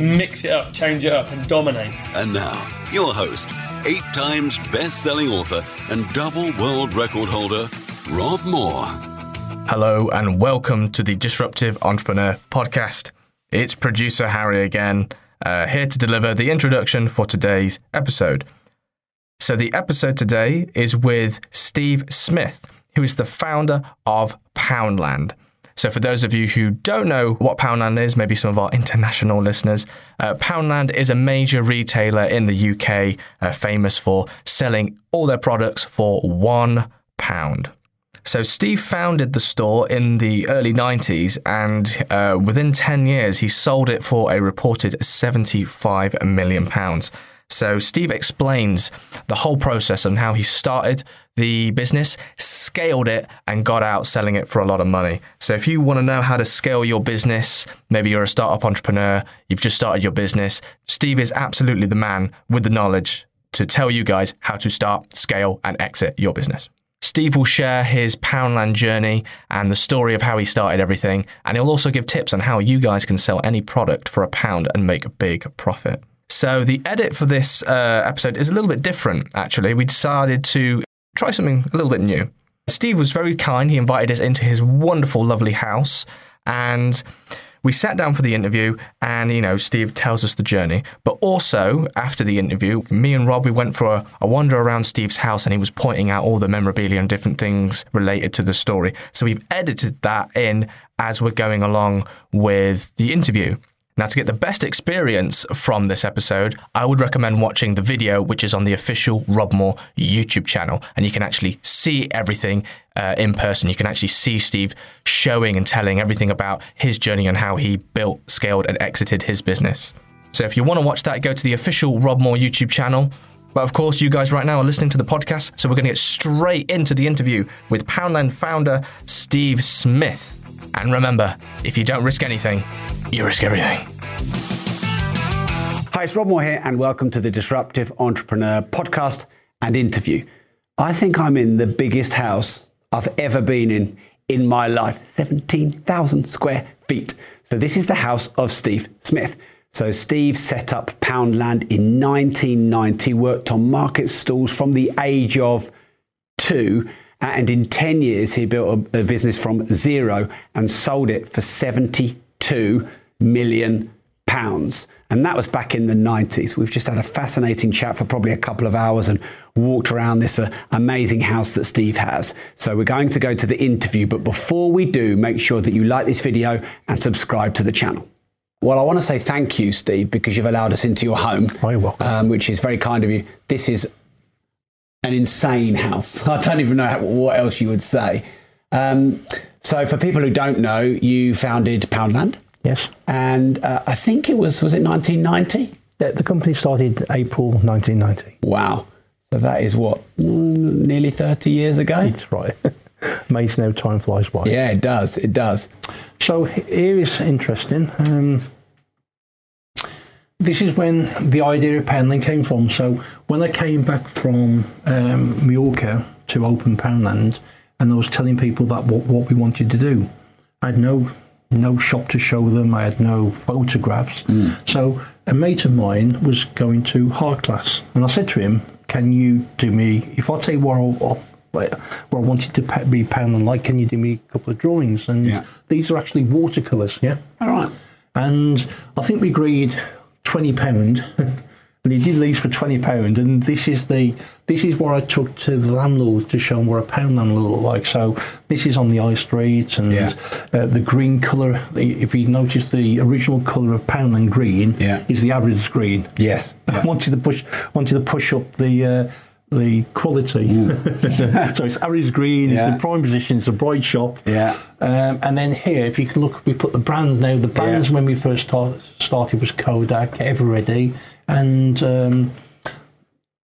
Mix it up, change it up, and dominate. And now, your host, eight times best selling author and double world record holder, Rob Moore. Hello and welcome to the Disruptive Entrepreneur Podcast. It's producer Harry again, uh, here to deliver the introduction for today's episode. So, the episode today is with Steve Smith, who is the founder of Poundland. So, for those of you who don't know what Poundland is, maybe some of our international listeners, uh, Poundland is a major retailer in the UK, uh, famous for selling all their products for one pound. So Steve founded the store in the early 90s, and uh, within 10 years, he sold it for a reported 75 million pounds. So Steve explains the whole process and how he started the business, scaled it, and got out selling it for a lot of money. So if you want to know how to scale your business, maybe you're a startup entrepreneur, you've just started your business, Steve is absolutely the man with the knowledge to tell you guys how to start, scale, and exit your business. Steve will share his Poundland journey and the story of how he started everything, and he'll also give tips on how you guys can sell any product for a pound and make a big profit. So, the edit for this uh, episode is a little bit different, actually. We decided to try something a little bit new. Steve was very kind. He invited us into his wonderful, lovely house, and we sat down for the interview and you know steve tells us the journey but also after the interview me and rob we went for a, a, wander around steve's house and he was pointing out all the memorabilia and different things related to the story so we've edited that in as we're going along with the interview now, to get the best experience from this episode, I would recommend watching the video, which is on the official Rob Moore YouTube channel. And you can actually see everything uh, in person. You can actually see Steve showing and telling everything about his journey and how he built, scaled, and exited his business. So if you want to watch that, go to the official Rob Moore YouTube channel. But of course, you guys right now are listening to the podcast, so we're going to get straight into the interview with Poundland founder Steve Smith. And remember, if you don't risk anything, you risk everything. Hi, it's Rob Moore here, and welcome to the Disruptive Entrepreneur podcast and interview. I think I'm in the biggest house I've ever been in in my life 17,000 square feet. So, this is the house of Steve Smith. So, Steve set up Poundland in 1990, worked on market stalls from the age of two and in 10 years he built a, business from zero and sold it for 72 million pounds. And that was back in the 90s we've just had a fascinating chat for probably a couple of hours and walked around this uh, amazing house that steve has. So we're going to go to the interview but before we do make sure that you like this video and subscribe to the channel. Well, I want to say thank you, Steve, because you've allowed us into your home, um, which is very kind of you. This is an insane house. I don't even know what else you would say. Um, so, for people who don't know, you founded Poundland. Yes. And uh, I think it was, was it 1990? The, the, company started April 1990. Wow. So that is what, nearly 30 years ago? That's right. Amazing how time flies by. Yeah, it does. It does. So here is interesting. Um, this is when the idea of Poundland came from. So when I came back from um, Mallorca to open Poundland, and I was telling people that what, what we wanted to do, I had no no shop to show them. I had no photographs. Mm. So a mate of mine was going to art class, and I said to him, "Can you do me if I tell you what I, what I wanted to be Poundland like? Can you do me a couple of drawings?" And yeah. these are actually watercolors. Yeah. All right. And I think we agreed twenty pound, and he did these for twenty pound. And this is the this is what I took to the landlord to show him what a Poundland looked like. So this is on the high street, and yeah. uh, the green colour. If you notice, the original colour of Poundland green yeah. is the average green. Yes, yeah. I wanted to push wanted to push up the. Uh, the quality. so it's Harrods Green, Yeah. it's in prime position, it's a bright shop. Yeah. Um, and then here, if you can look, we put the brand now. The brands when we first start, started was Kodak, Eveready, and um,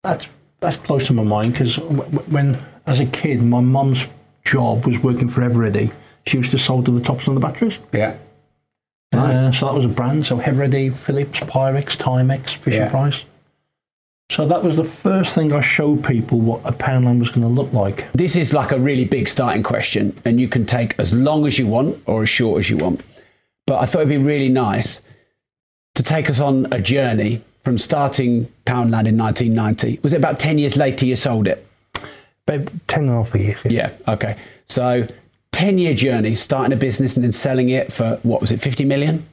that's that's close to my mind because when as a kid, my mum's job was working for Eveready. She used to solder the tops on the batteries. Yeah. Uh, so that was a brand. So Eveready, Philips, Pyrex, Timex, Fisher Yeah. Price. So that was the first thing I showed people what a Poundland was going to look like. This is like a really big starting question, and you can take as long as you want or as short as you want. But I thought it'd be really nice to take us on a journey from starting Poundland in 1990. Was it about 10 years later you sold it? About 10 and a half years. Yeah, okay. So 10 year journey, starting a business and then selling it for, what was it, 50 million?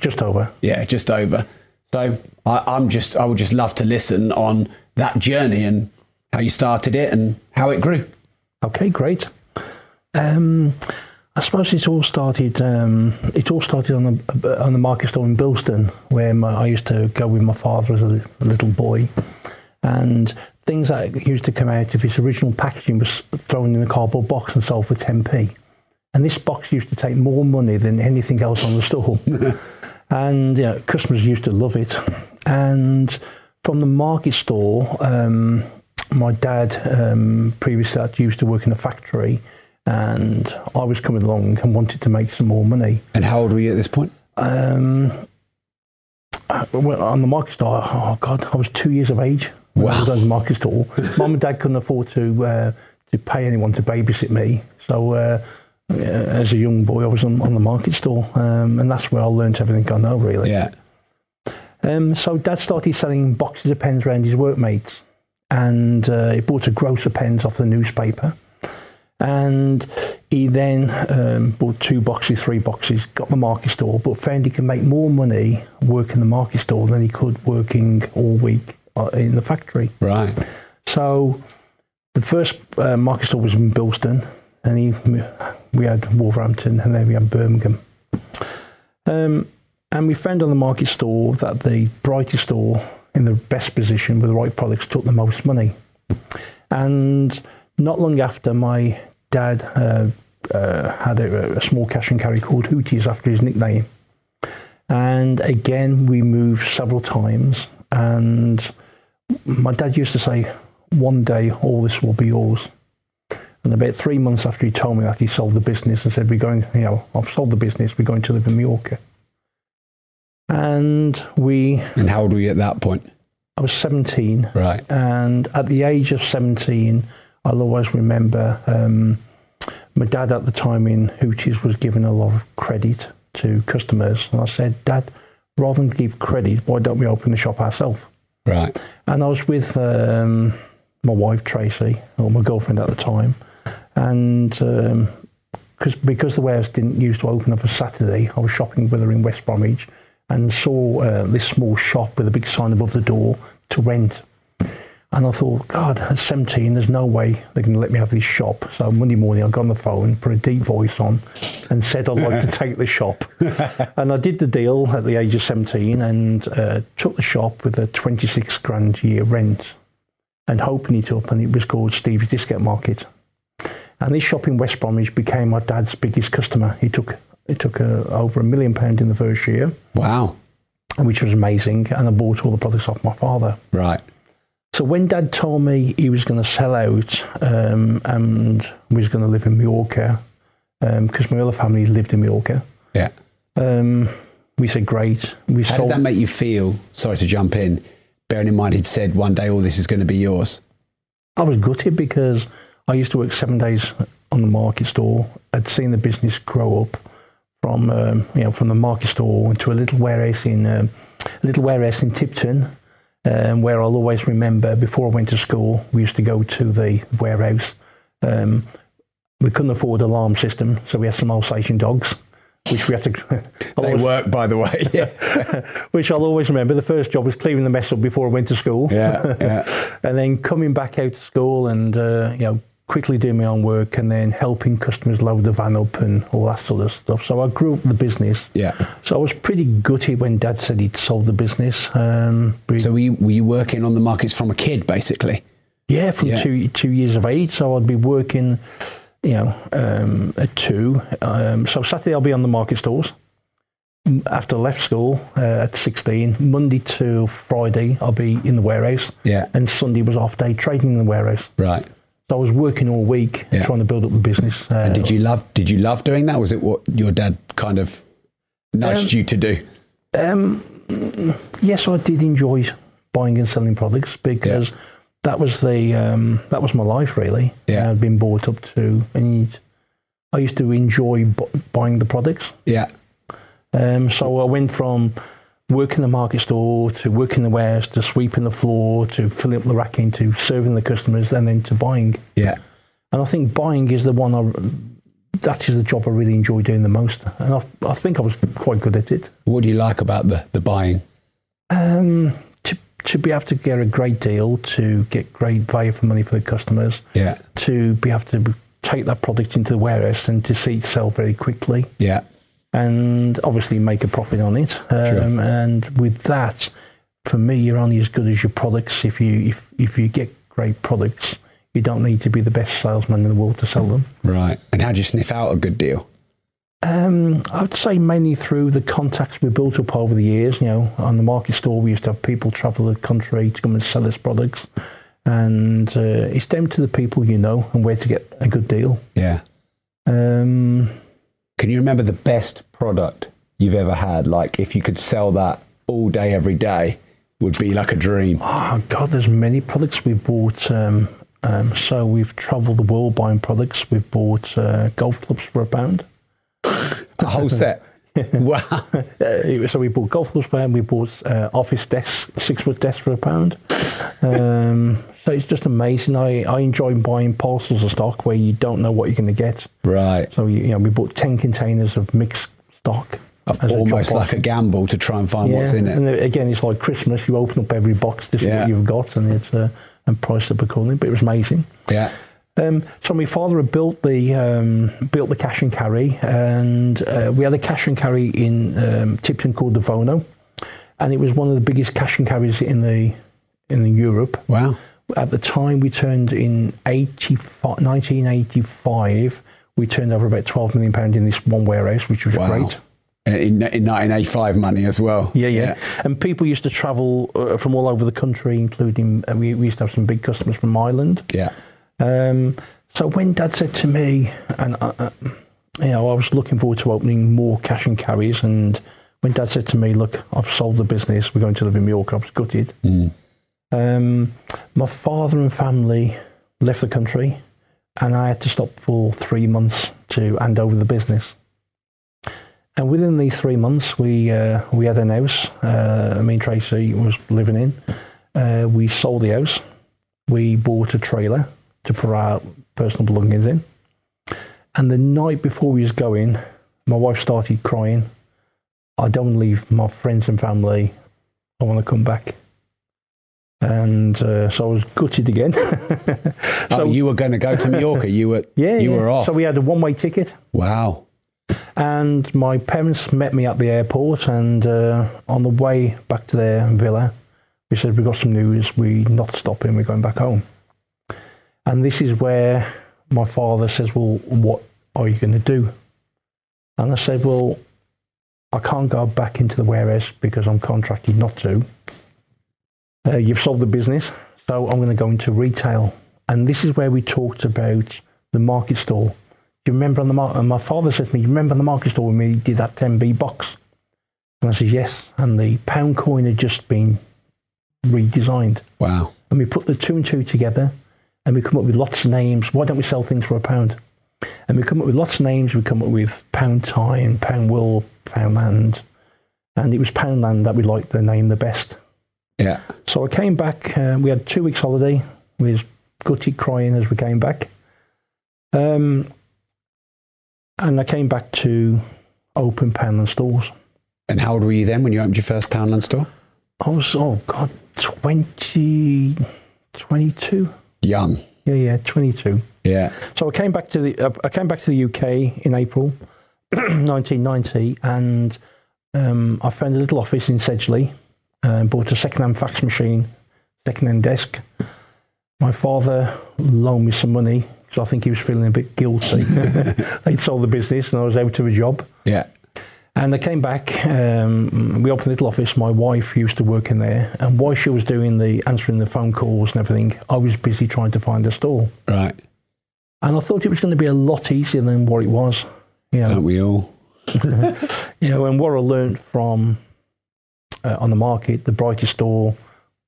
Just over. Yeah, just over. So I, I'm just, I would just love to listen on that journey and how you started it and how it grew. Okay, great. Um, I suppose it's all started. Um, it all started on the on the market store in Bilston, where my, I used to go with my father as a, a little boy, and things that used to come out of its original packaging was thrown in a cardboard box and sold for 10p. And this box used to take more money than anything else on the store. and you know, customers used to love it. And from the market store, um, my dad, um, previous to that, used to work in a factory, and I was coming along and wanted to make some more money. And how old were you at this point? Um, well, on the market store, oh god, I was two years of age. when I was Wow. on the market store. Mum and Dad couldn't afford to uh, to pay anyone to babysit me, so uh, as a young boy, I was on, on the market store, um, and that's where I learned everything I know. Really. Yeah. Um, so Dad started selling boxes of pens around his workmates, and uh, he bought a gross of pens off the newspaper. And he then um, bought two boxes, three boxes, got the market store, but found he could make more money working the market store than he could working all week uh, in the factory. Right. So the first uh, market store was in Bilston, and he, we had Wolverhampton, and then we had Birmingham. Um, and we found on the market store that the brightest store in the best position with the right products took the most money. And not long after, my dad uh, uh, had a, a small cash and carry called Hooties after his nickname. And again, we moved several times. And my dad used to say, one day all this will be yours. And about three months after he told me that, he sold the business and said, We're going, you know, I've sold the business, we're going to live in Mallorca. And we, And how old were you at that point? I was 17. Right. And at the age of 17, I'll always remember um, my dad at the time in Hooties was giving a lot of credit to customers. And I said, Dad, rather than give credit, why don't we open the shop ourselves? Right. And I was with um, my wife Tracy, or my girlfriend at the time, and because because the warehouse didn't used to open up on Saturday, I was shopping with her in West Bromwich, and saw uh, this small shop with a big sign above the door to rent. And I thought, God, at 17, there's no way they're going to let me have this shop. So Monday morning, I got on the phone, put a deep voice on, and said I'd like to take the shop. and I did the deal at the age of 17 and uh, took the shop with a 26 grand year rent and opened it up, and it was called Steve's Discount Market. And this shop in West Bromwich became my dad's biggest customer. He took it took uh, over a million pounds in the first year, Wow. which was amazing. And I bought all the products off my father. Right. So when Dad told me he was going to sell out um, and was going to live in Mallorca, because my other family lived in Mallorca, Yeah. um, we said great. We How sold. did that make you feel? Sorry to jump in. Bearing in mind he'd said one day all this is going to be yours. I was gutted because I used to work seven days on the market store. I'd seen the business grow up from um, you know from the market store into a little warehouse in um, a little warehouse in Tipton, um, where I'll always remember. Before I went to school, we used to go to the warehouse. Um, we couldn't afford alarm system, so we had some Alsatian dogs, which we had to. They always- work, by the way. which I'll always remember. The first job was clearing the mess up before I went to school. Yeah, yeah. and then coming back out to school and uh, you know quickly doing my own work and then helping customers load the van up and all that sort of stuff. So I grew up the business. Yeah. So I was pretty gutted when Dad said he'd sold the business. Um, So were you, were you working on the markets from a kid, basically? Yeah, from Yeah. two two years of age. So I'd be working, you know, um, at two. Um, so Saturday I'll be on the market stores. After I left school uh, at 16, Monday to Friday I'll be in the warehouse. Yeah. And Sunday was off day trading in the warehouse. Right. So I was working all week Yeah. trying to build up the business. Uh, And did you love? Did you love doing that? Was it what your dad kind of nudged Um, you to do? Um, yes, I did enjoy buying and selling products because that was the um, that was my life really. Yeah. I'd been brought up to, and I used to enjoy bu- buying the products. Yeah. Um, so I went from working the market store to working the warehouse to sweeping the floor to filling up the racking to serving the customers and then to buying. Yeah. And I think buying is the one I. That is the job I really enjoy doing the most, and I, I think I was quite good at it. What do you like about the the buying? Um, to, to be able to get a great deal, to get great value for money for the customers, Yeah. to be able to take that product into the warehouse and to see it sell very quickly, Yeah. And obviously make a profit on it. Um, And with that, for me, you're only as good as your products. If you if if you get great products, you don't need to be the best salesman in the world to sell them. Right. And how do you sniff out a good deal? Um, I would say mainly through the contacts we built up over the years. You know, on the market store, we used to have people travel the country to come and sell us products, and uh, it's down to the people you know and where to get a good deal. Yeah. Um, Can you remember the best product you've ever had? Like if you could sell that all day, every day, would be like a dream. oh God, there's many products we've bought. Um, um, so we've travelled the world buying products. We've bought uh, golf clubs for a pound. A whole set. wow. Uh, so we bought golf clubs for a pound. We bought uh, office desks, six foot desks for a pound. Um, so it's just amazing. I, I enjoy buying parcels of stock where you don't know what you're going to get. Right. So you, you know, we bought ten containers of mixed stock. a Almost drop-off. like a gamble to try and find yeah. what's in it. uh, again, it's like Christmas. You open up every box, this is Yeah. what you've got, and it's uh, and priced up accordingly. But it was amazing. Yeah. Um, so my father had built the um, built the cash and carry, and uh, we had a cash and carry in um, Tipton called the Vono, and it was one of the biggest cash and carries in the in Europe. Wow. At the time, we turned in 85, 1985. We turned over about 12 million pound in this one warehouse, which was Wow. great. In, in 1985 money as well. Yeah, yeah, And people used to travel uh, from all over the country, including uh, we, we used to have some big customers from Ireland. Yeah. Um, so when Dad said to me, and uh, uh, you know, I was looking forward to opening more cash and carries, and when Dad said to me, "Look, I've sold the business. We're going to live in Mallorca," I was gutted. Um, my father and family left the country, and I had to stop for three months to hand over the business. And within these three months, we uh, we had an house. Uh, me and Tracy was living in. Uh, we sold the house. We bought a trailer to put our personal belongings in. And the night before we was going, my wife started crying. I don't want to leave my friends and family. I want to come back. And uh, so I was gutted again. So you were going to go to Mallorca. You were yeah, you yeah. were off. So we had a one-way ticket. wow. And my parents met me at the airport, and uh, on the way back to their villa, we said, We've got some news. We're not stopping, we're going back home. And this is where my father says, Well, what are you going to do? And I said, Well, I can't go back into the warehouse because I'm contracted not to. Uh, you've sold the business, so I'm going to go into retail. And this is where we talked about the market store. Do you remember on the market? And my father said to me, "You remember on the market store when we did that 10b box?" And I said, "Yes." And the pound coin had just been redesigned. Wow. And we put the two and two together, and we come up with lots of names. Why don't we sell things for a pound? And we come up with lots of names. We come up with Pound Time, Pound World, Pound Land, and it was Pound Land that we liked the name the best. Yeah. So I came back. Uh, we had two weeks holiday. We was gutted, crying as we came back. Um, and I came back to open Poundland stores. And how old were you then when you opened your first Poundland store? I was oh god, 20, 22. Young. Yeah, yeah, twenty two. Yeah. So I came back to the uh, I came back to the UK in April, 1990, and um, I found a little office in Sedgley, and bought a second-hand fax machine, second-hand desk. my father loaned me some money because I think he was feeling a bit guilty. They'd sold the business and I was out of a job. Yeah. And I came back. Um, we opened a little office. My wife used to work in there, and while she was doing the answering the phone calls and everything, I was busy trying to find a store. Right. And I thought it was going to be a lot easier than what it was. You know, Don't we all? you know, and what I learned from uh, on the market, the brightest store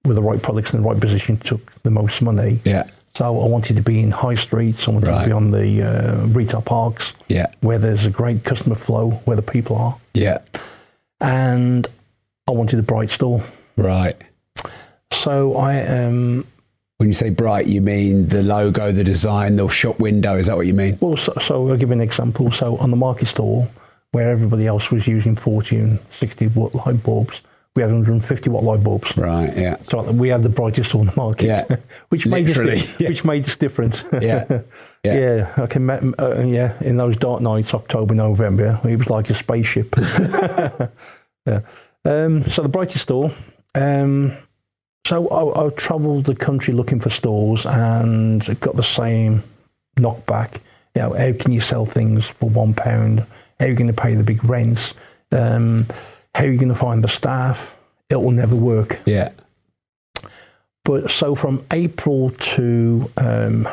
with the right products in the right position took the most money. Yeah. So I wanted to be in high streets. I wanted Right. to be on the uh, retail parks Yeah. where there's a great customer flow, where the people are, Yeah. and I wanted a bright store. Right. So I um When you say bright, you mean the logo, the design, the shop window. Is that what you mean? well, so, so I'll give you an example. So on the market store, where everybody else was using 40 and 60 watt light bulbs, we had 150 watt light bulbs. Right. Yeah. So we had the brightest store on the market, Yeah. which made us di- which made us different. Yeah. Yeah. yeah. I can uh, yeah in those dark nights, October, November, it was like a spaceship. yeah. Um, so the brightest store. Um, so I, I travelled the country looking for stores and got the same knockback. You know, how can you sell things for one pound? How are you going to pay the big rents? Um, how are you going to find the staff? It will never work. Yeah. But so from April to um,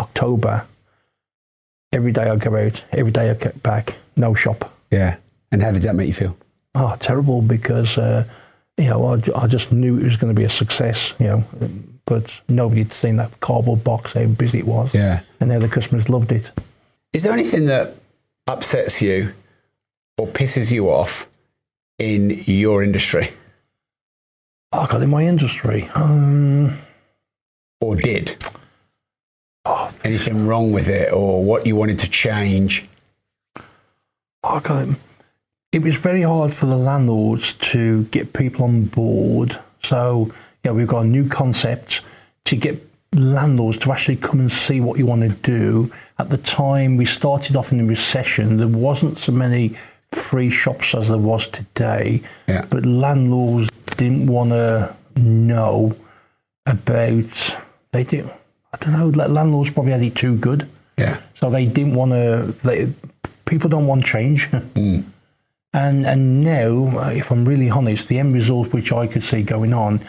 October, every day I go out, every day I get back, no shop. Yeah. And how did that make you feel? Oh, terrible because, uh, you know, I, I just knew it was going to be a success, you know, but nobody had seen that cardboard box, how busy it was. Yeah. And now the customers loved it. Is there anything that upsets you or pisses you off in your industry Oh, God, in my industry, um, or did? Anything wrong with it or what you wanted to change? oh, God, it was very hard for the landlords to get people on board. So, yeah, we've got a new concept to get landlords to actually come and see what you want to do. At the time we started off in the recession, there wasn't so many free shops as there was today. Yeah. But landlords didn't want to know about they did I don't know, landlords probably had it too good. Yeah. So they didn't want to. They, people don't want change. Mm. And and now, if I'm really honest, the end result which I could see going on,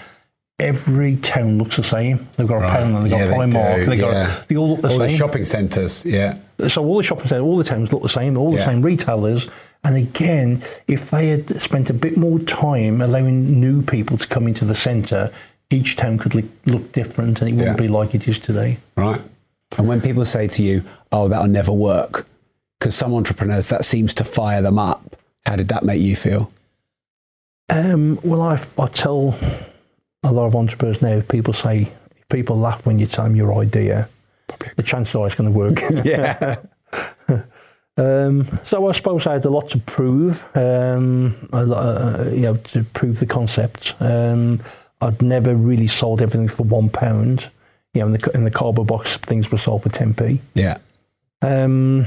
every town looks the same. They've got a Right. Poundland, they've got Yeah, Primark, they got yeah. they all look the all same. the shopping centres, yeah. So all the shopping centres, all the towns look the same, all the Yeah. same retailers. And again, if they had spent a bit more time allowing new people to come into the centre, each town could look, look different, and it wouldn't Yeah. be like it is today. Right. And when people say to you, oh, that'll never work, because some entrepreneurs, that seems to fire them up, how did that make you feel? Um, well, I, I tell a lot of entrepreneurs now, people say, if people laugh when you tell them your idea, the chances are it's going to work. Yeah. Um, so I suppose I had a lot to prove, um, a lot, uh, you know, to prove the concept. Um, I'd never really sold everything for one pound. You know, in the, in the cardboard box, things were sold for 10p. Yeah. Um,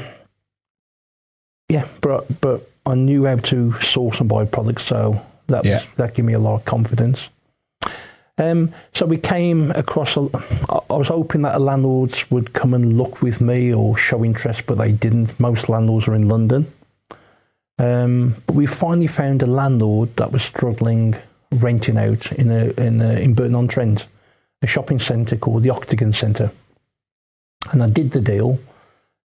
yeah, but but I knew how to source and buy products, so that Yeah. was, that gave me a lot of confidence. Um, so we came across. A, I was hoping that the landlords would come and look with me or show interest, but they didn't. Most landlords are in London. Um, but we finally found a landlord that was struggling renting out in a, in a, in Burton on Trent, a shopping centre called the Octagon Centre, and I did the deal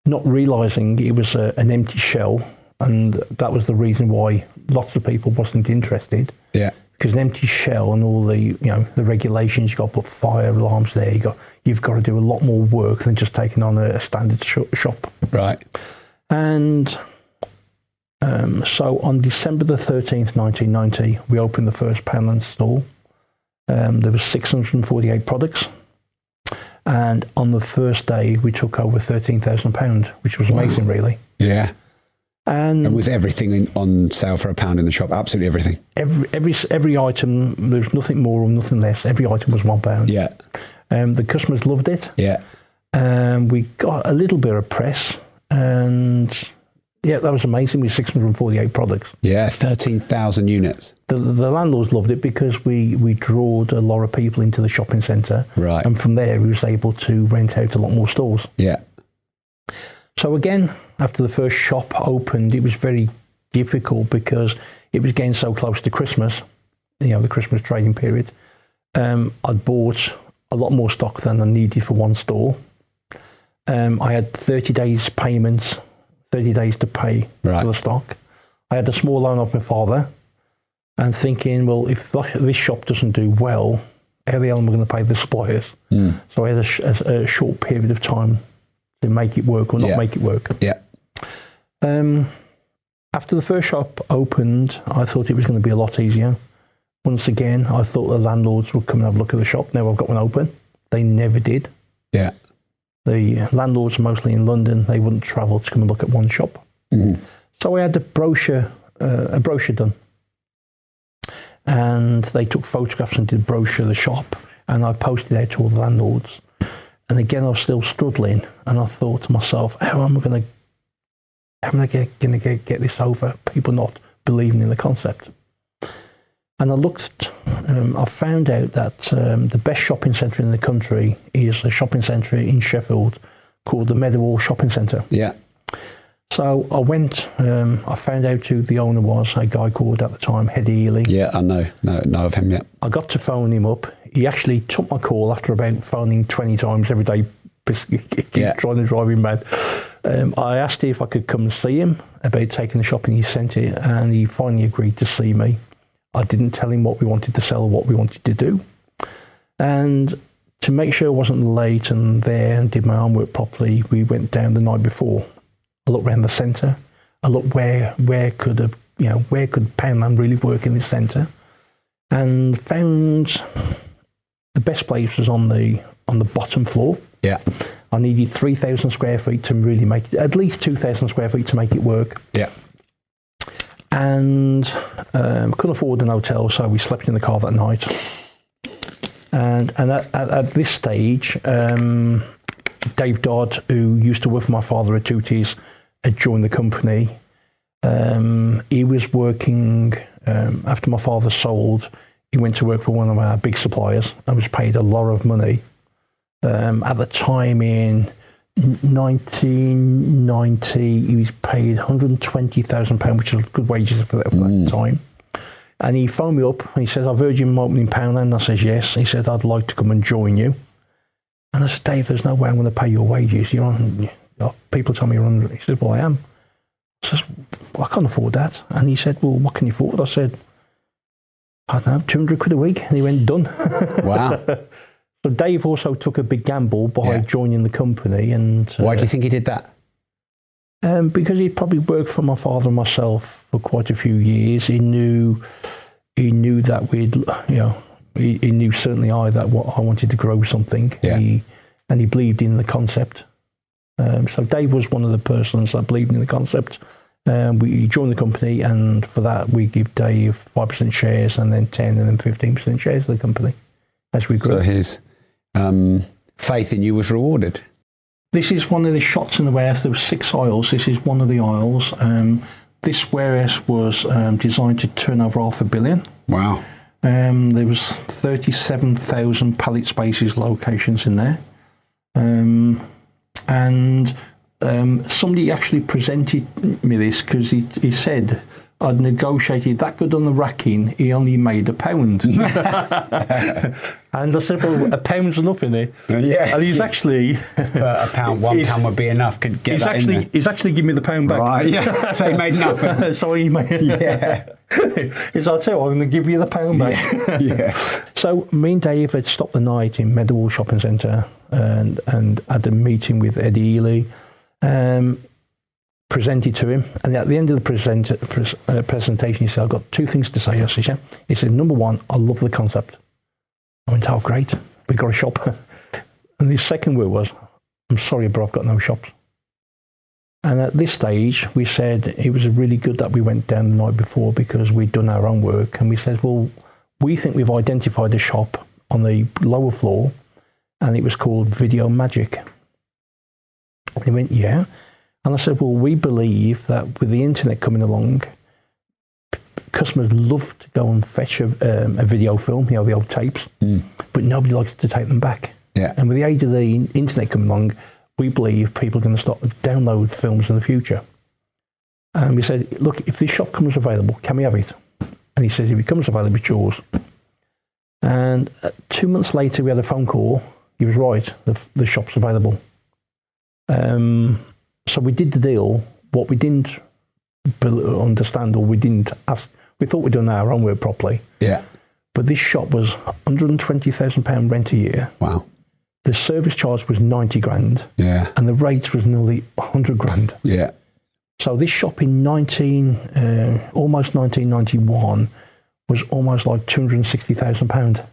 not realizing it was a, an empty shell, and that was the reason why lots of people wasn't interested. Yeah. Because an empty shell and all the you know the regulations, you've got to put fire alarms there. You got you've got to do a lot more work than just taking on a, a standard sh- shop. Right. And um, so on December the thirteenth, nineteen ninety, we opened the first Poundland store. Um, there was six hundred and forty-eight products. And on the first day, we took over thirteen thousand pound, which was amazing, really. Yeah. And, And was everything in, on sale for a pound in the shop? Absolutely everything. every every every item, there's nothing more or nothing less. Every item was one pound. Yeah. Um, the customers loved it. Yeah. Um, we got a little bit of press, and Yeah, that was amazing with 648 products. Yeah, 13,000 units. The, the landlords loved it because we, we drawed a lot of people into the shopping centre. Right. And from there, we was able to rent out a lot more stores. Yeah. So again, after the first shop opened, it was very difficult because it was getting so close to Christmas, you know, the Christmas trading period. Um, I'd bought a lot more stock than I needed for one store. Um, I had 30 days payments, 30 days to pay Right. for the stock. I had a small loan off my father and thinking, well, if this shop doesn't do well, how the hell am I going to pay the suppliers? Mm. So I had a, a, a short period of time to make it work or not Yeah. make it work. Yeah. Um, after the first shop opened, I thought it was going to be a lot easier. Once again, I thought the landlords would come and have a look at the shop. Now I've got one open. They never did. Yeah. The landlords, mostly in London, they wouldn't travel to come and look at one shop. Mhm. So I had a brochure, uh, a brochure done, and they took photographs and did a brochure of the shop, and I posted out to all the landlords. And again, I was still struggling, and I thought to myself, how am I going to, how am I going to get, get this over? People not believing in the concept. And I looked, um, I found out that um, the best shopping centre in the country is a shopping centre in Sheffield called the Meadowhall Shopping Centre. Yeah. So I went, um, I found out who the owner was, a guy called at the time Eddie Healey. Yeah, I know. No, know of him yeah. I got to phone him up. He actually took my call after about phoning 20 times every day, Yeah. trying to drive him mad. Um, I asked him if I could come and see him about taking the shopping he sent it, and he finally agreed to see me. I didn't tell him what we wanted to sell or what we wanted to do. And to make sure I wasn't late and there and did my homework properly, we went down the night before. I looked around the centre. I looked where where could a you know where could Poundland really work in this centre, and found the best place was on the on the bottom floor. Yeah. I needed three thousand square feet to really make it, at least two thousand square feet to make it work, Yeah. and um, couldn't afford an hotel, so we slept in the car that night. And and at, at, at this stage, um, Dave Dodd, who used to work for my father at Hooties, had joined the company. Um, he was working um, after my father sold. He went to work for one of our big suppliers and was paid a lot of money. Um, at the time in 1990, he was paid 120,000 pound, which is good wages for that, for that time. And he phoned me up and he says, "I've heard you opening Poundland." I says, "Yes." He said, "I'd like to come and join you." And I said, "Dave, there's no way I'm going to pay your wages. You're on. Know, people tell me you're on." He says, "Well, I am." I says, well, "I can't afford that." And he said, "Well, what can you afford?" I said, "I don't know, 200 quid a week." And he went, "Done." Wow. so Dave also took a big gamble by Yeah. joining the company. And Why uh, do you think he did that? um, because he'd probably worked for my father and myself for quite a few years. He knew, he knew that we'd, you know, he, he knew certainly I that what I wanted to grow something. Yeah. He, and he believed in the concept. Um, so Dave was one of the persons that believed in the concept. Um, we he joined the company, and for that we give Dave five percent shares, and then ten, and then fifteen percent shares of the company as we grow. So his um, faith in you was rewarded. This is one of the shots in the warehouse. There were six aisles. This is one of the aisles. Um, this warehouse was um, designed to turn over half a billion. Wow. Um, there was 37,000 pallet spaces locations in there. Um, and um, somebody actually presented me this because he, he said I'd negotiated that good on the racking, he only made a pound. and I said, well, a pound's enough in there. Yeah. And he's actually... a pound, one pound would be enough. Could get He's that actually he's actually given me the pound back. Right, yeah. So he made nothing. so he made Yeah. He's like, you I'm going to give you the pound back. there. yeah. So me and Dave had stopped the night in Meadowhall Shopping Centre and and had a meeting with Eddie Healey. Um, presented to him, and at the end of the present, pres, uh, presentation, he said, "I've got two things to say." I said, "Yeah." He said, "Number one, I love the concept." I went, "Oh, great! We've got a shop." and the second word was, "I'm sorry, but I've got no shops." And at this stage, we said it was really good that we went down the night before because we'd done our own work, and we said, "Well, we think we've identified a shop on the lower floor, and it was called Video Magic." He went, "Yeah." And I said, well, we believe that with the internet coming along, customers love to go and fetch a, um, a video film, you know, the old tapes, but nobody likes to take them back. Yeah. And with the age of the internet coming along, we believe people are going to start to download films in the future. And we said, look, if this shop comes available, can we have it? And he says, if it comes available, it's yours. And uh, two months later, we had a phone call. He was right. The, the shop's available. Um, so we did the deal. What we didn't understand, or we didn't ask, we thought we'd done our homework properly. Yeah. But this shop was 120,000 pound rent a year. Wow. The service charge was 90 grand, Yeah. and the rate was nearly 100 grand. Yeah. So this shop in 19, uh, almost 1991, was almost like 260,000 pound.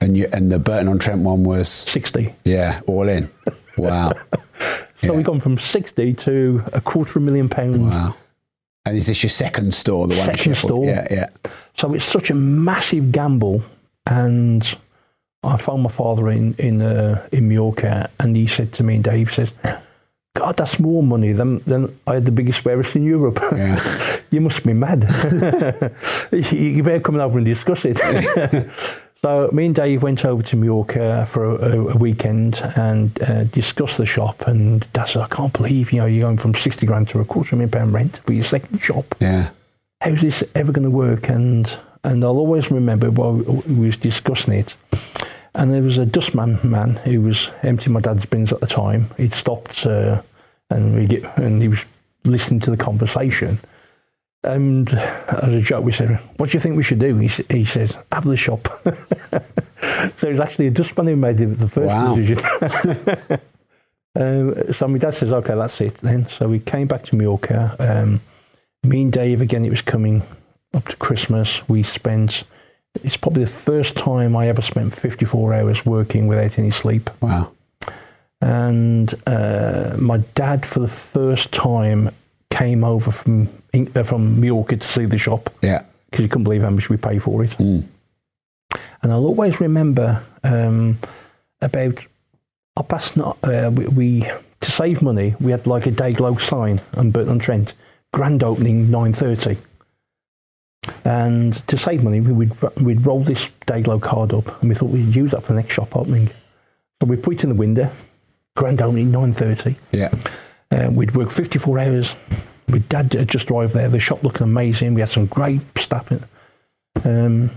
And you and the Burton on Trent one was 60. yeah, all in. Wow. So we've gone from 60 to a quarter of a million pound. Wow. And is this your second store? The one Second store. Yeah, yeah. So it's such a massive gamble. And I found my father in in uh, in Mallorca, and he said to me, Dave he says, "God, that's more money than than I had the biggest warehouse in Europe. Yeah. you must be mad. you better come over and discuss it." So me and Dave went over to Mallorca for a, a weekend and uh, discussed the shop. And Dad said, "I can't believe you know you're going from sixty grand to a quarter of a million pound rent for your second shop. Yeah. How's this ever going to work?" And and I'll always remember while we was discussing it. And there was a dustman man who was emptying my dad's bins at the time. He'd stopped uh, and we get, and he was listening to the conversation. And as a joke, we said, "What do you think we should do?" He, he says, "Have the shop." so it was actually a dustman who made the, the first Wow. decision. um, so my dad says, "Okay, that's it then." So we came back to Mallorca. Um, me and Dave again. It was coming up to Christmas. We spent. It's probably the first time I ever spent 54 hours working without any sleep. Wow. And uh, my dad, for the first time, came over from from Mallorca to see the shop Yeah. because you couldn't believe how much we pay for it. Mm. And I'll always remember um, about our past. Uh, we, we to save money, we had like a day glow sign on Burton Trent, grand opening nine thirty. And to save money, we- we'd we'd roll this day glow card up, and we thought we'd use that for the next shop opening. So we put it in the window, grand opening nine thirty. Yeah. Uh, we'd work 54 hours. With dad had just arrived there. The shop looking amazing. We had some great stuff. In, um,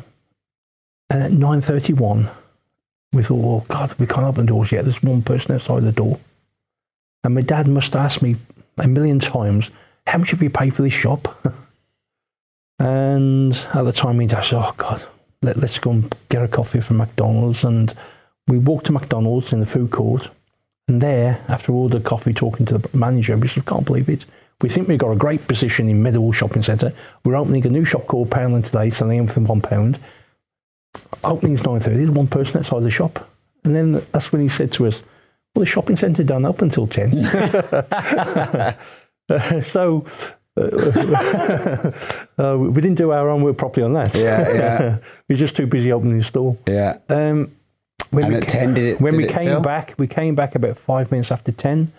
and at 9.31, we thought, oh, God, we can't open doors yet. There's one person outside the door. And my dad must asked me a million times, how much have you paid for this shop? and at the time, my dad said, oh, God, let, let's go and get a coffee from McDonald's. And we walked to McDonald's in the food court. And there, after all the coffee, talking to the manager, we said, can't believe it. We think we've got a great position in Meadowhall Shopping Centre. We're opening a new shop called Poundland today, selling everything one pound. Opening's 9.30, there's one person outside the shop. And then that's when he said to us, well, the shopping centre don't open until 10. so uh, uh, we didn't do our own work properly on that. Yeah, yeah. we were just too busy opening the store. Yeah. Um, when And we at ca- 10, did it- when did we it came fill? back, we came back about five minutes after ten,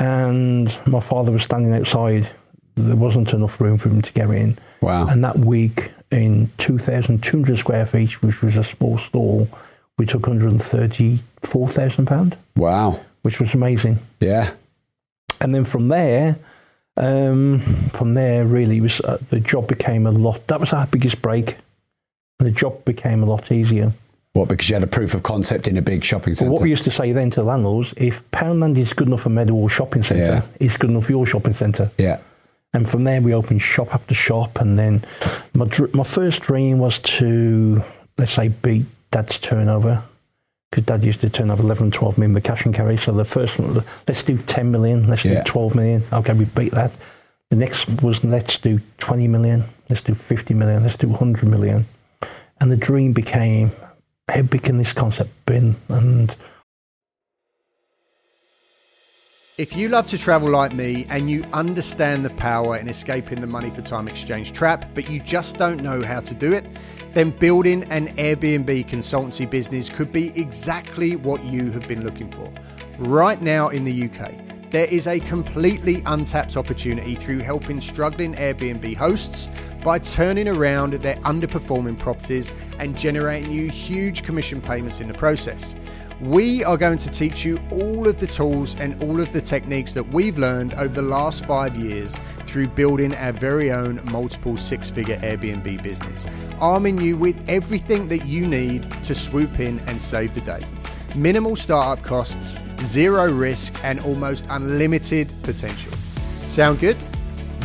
and my father was standing outside. There wasn't enough room for him to get in. Wow. And that week, in 2,200 square feet, which was a small store, we took 134,000 pound, Wow. which was amazing. Yeah. And then from there, um, from there, really, was uh, the job became a lot. That was our biggest break. The job became a lot easier. What? Because you had a proof of concept in a big shopping centre? Well, what we used to say then to the landlords, if Poundland is good enough for Meadowhall Shopping Centre, Yeah. it's good enough for your shopping centre. yeah. And from there, we opened shop after shop. And then my, dr- my first dream was to, let's say, beat Dad's turnover. Because Dad used to turn over 11, 12 million with cash and carry. So the first one, let's do 10 million, let's Yeah. do 12 million. Okay, we beat that. The next was let's do 20 million, let's do 50 million, let's do 100 million. And the dream became, how big can this concept be? And If you love to travel like me and you understand the power in escaping the money for time exchange trap, but you just don't know how to do it, then building an Airbnb consultancy business could be exactly what you have been looking for. Right now in the UK, there is a completely untapped opportunity through helping struggling Airbnb hosts by turning around their underperforming properties and generating you huge commission payments in the process. We are going to teach you all of the tools and all of the techniques that we've learned over the last five years through building our very own multiple six figure Airbnb business, arming you with everything that you need to swoop in and save the day. Minimal startup costs, zero risk, and almost unlimited potential. Sound good?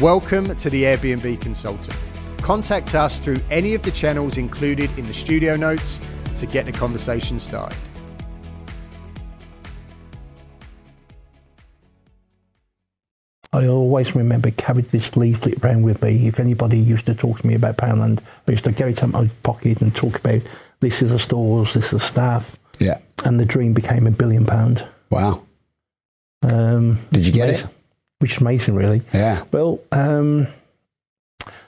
Welcome to the Airbnb Consultant. Contact us through any of the channels included in the studio notes to get the conversation started. I always remember carried this leaflet around with me. If anybody used to talk to me about Poundland, I used to carry it in my pocket and talk about this is the stores, this is the staff. Yeah. And the dream became a billion pound. Wow. Um, Did you get amazing, it? Which is amazing, really. Yeah. Well, um,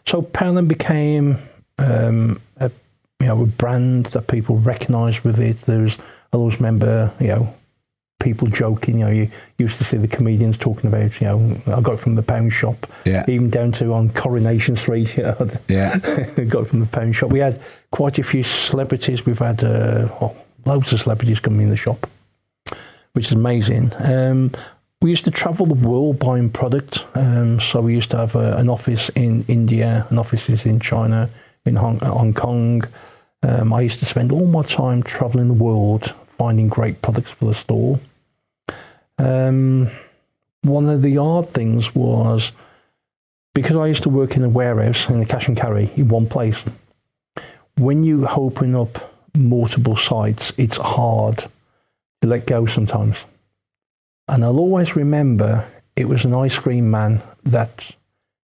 so Poundland became um, a you know a brand that people recognised with it. There's I always remember you know people joking. You know, you used to see the comedians talking about you know I got it from the pound shop. Yeah. Even down to on Coronation Street. You know, Yeah. got it from the pound shop. We had quite a few celebrities. We've had uh, oh, loads of celebrities coming in the shop, which is amazing. Um, we used to travel the world buying product. Um, so we used to have a, an office in India, an offices in China, in Hong, Hong Kong. Um, I used to spend all my time traveling the world finding great products for the store. Um, one of the odd things was because I used to work in a warehouse in a cash and carry in one place. When you open up multiple sites, it's hard to let go sometimes. And I'll always remember it was an ice cream man that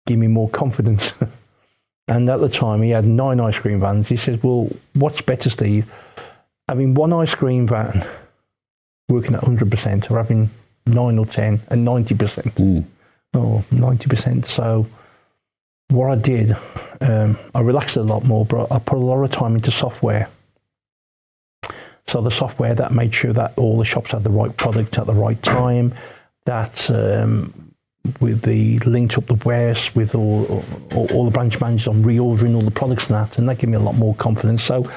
gave me more confidence. and at the time, he had nine ice cream vans. He says, Well, what's better, Steve? Having one ice cream van working at 100% or having nine or 10 and 90%? Or 90%. So, what I did, um, I relaxed a lot more, but I put a lot of time into software. So the software that made sure that all the shops had the right product at the right time, that um, with the linked up the warehouse with all, all, all the branch managers on reordering all the products and that, and that gave me a lot more confidence. So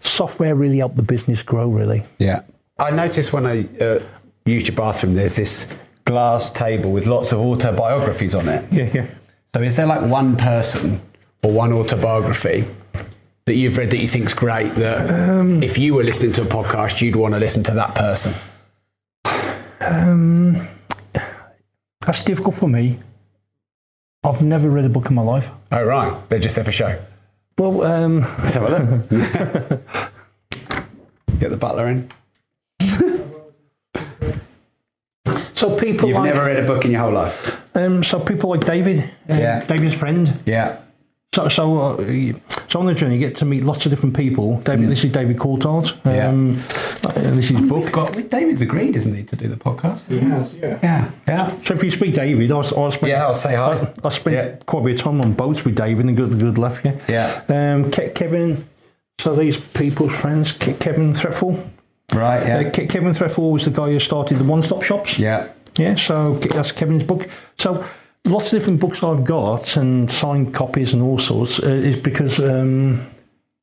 software really helped the business grow, really. Yeah. I noticed when I uh, used your bathroom, there's this glass table with lots of autobiographies on it. Yeah, yeah. So is there like one person or one autobiography that you've read that you think's great that Um, if you were listening to a podcast, you'd want to listen to that person? Um, that's difficult for me. I've never read a book in my life. Oh, right. They're just there for show. Well, um, Let's have a look. Get the butler in. so people You've like, never read a book in your whole life? um, so people like David, uh, Yeah. David's friend. Yeah. So, so, uh, so on the journey, you get to meet lots of different people. David, this is David Coulthard. Yeah. Um, uh, this is book. Got, David's agreed, isn't he, to do the podcast? He has, yeah. Yeah, yeah. So if you speak David, I, I spent, Yeah, I'll say hi. I, I spent Yeah. quite a bit of time on boats with David and good, the good laugh. Yeah. Yeah. Um, Ke- Kevin. So these people's friends, Ke- Kevin Threlfall. Right, yeah. Uh, Ke- Kevin Threlfall was the guy who started the one-stop shops. Yeah. Yeah, so that's Kevin's book. So lots of different books I've got and signed copies and all sorts uh, is because um,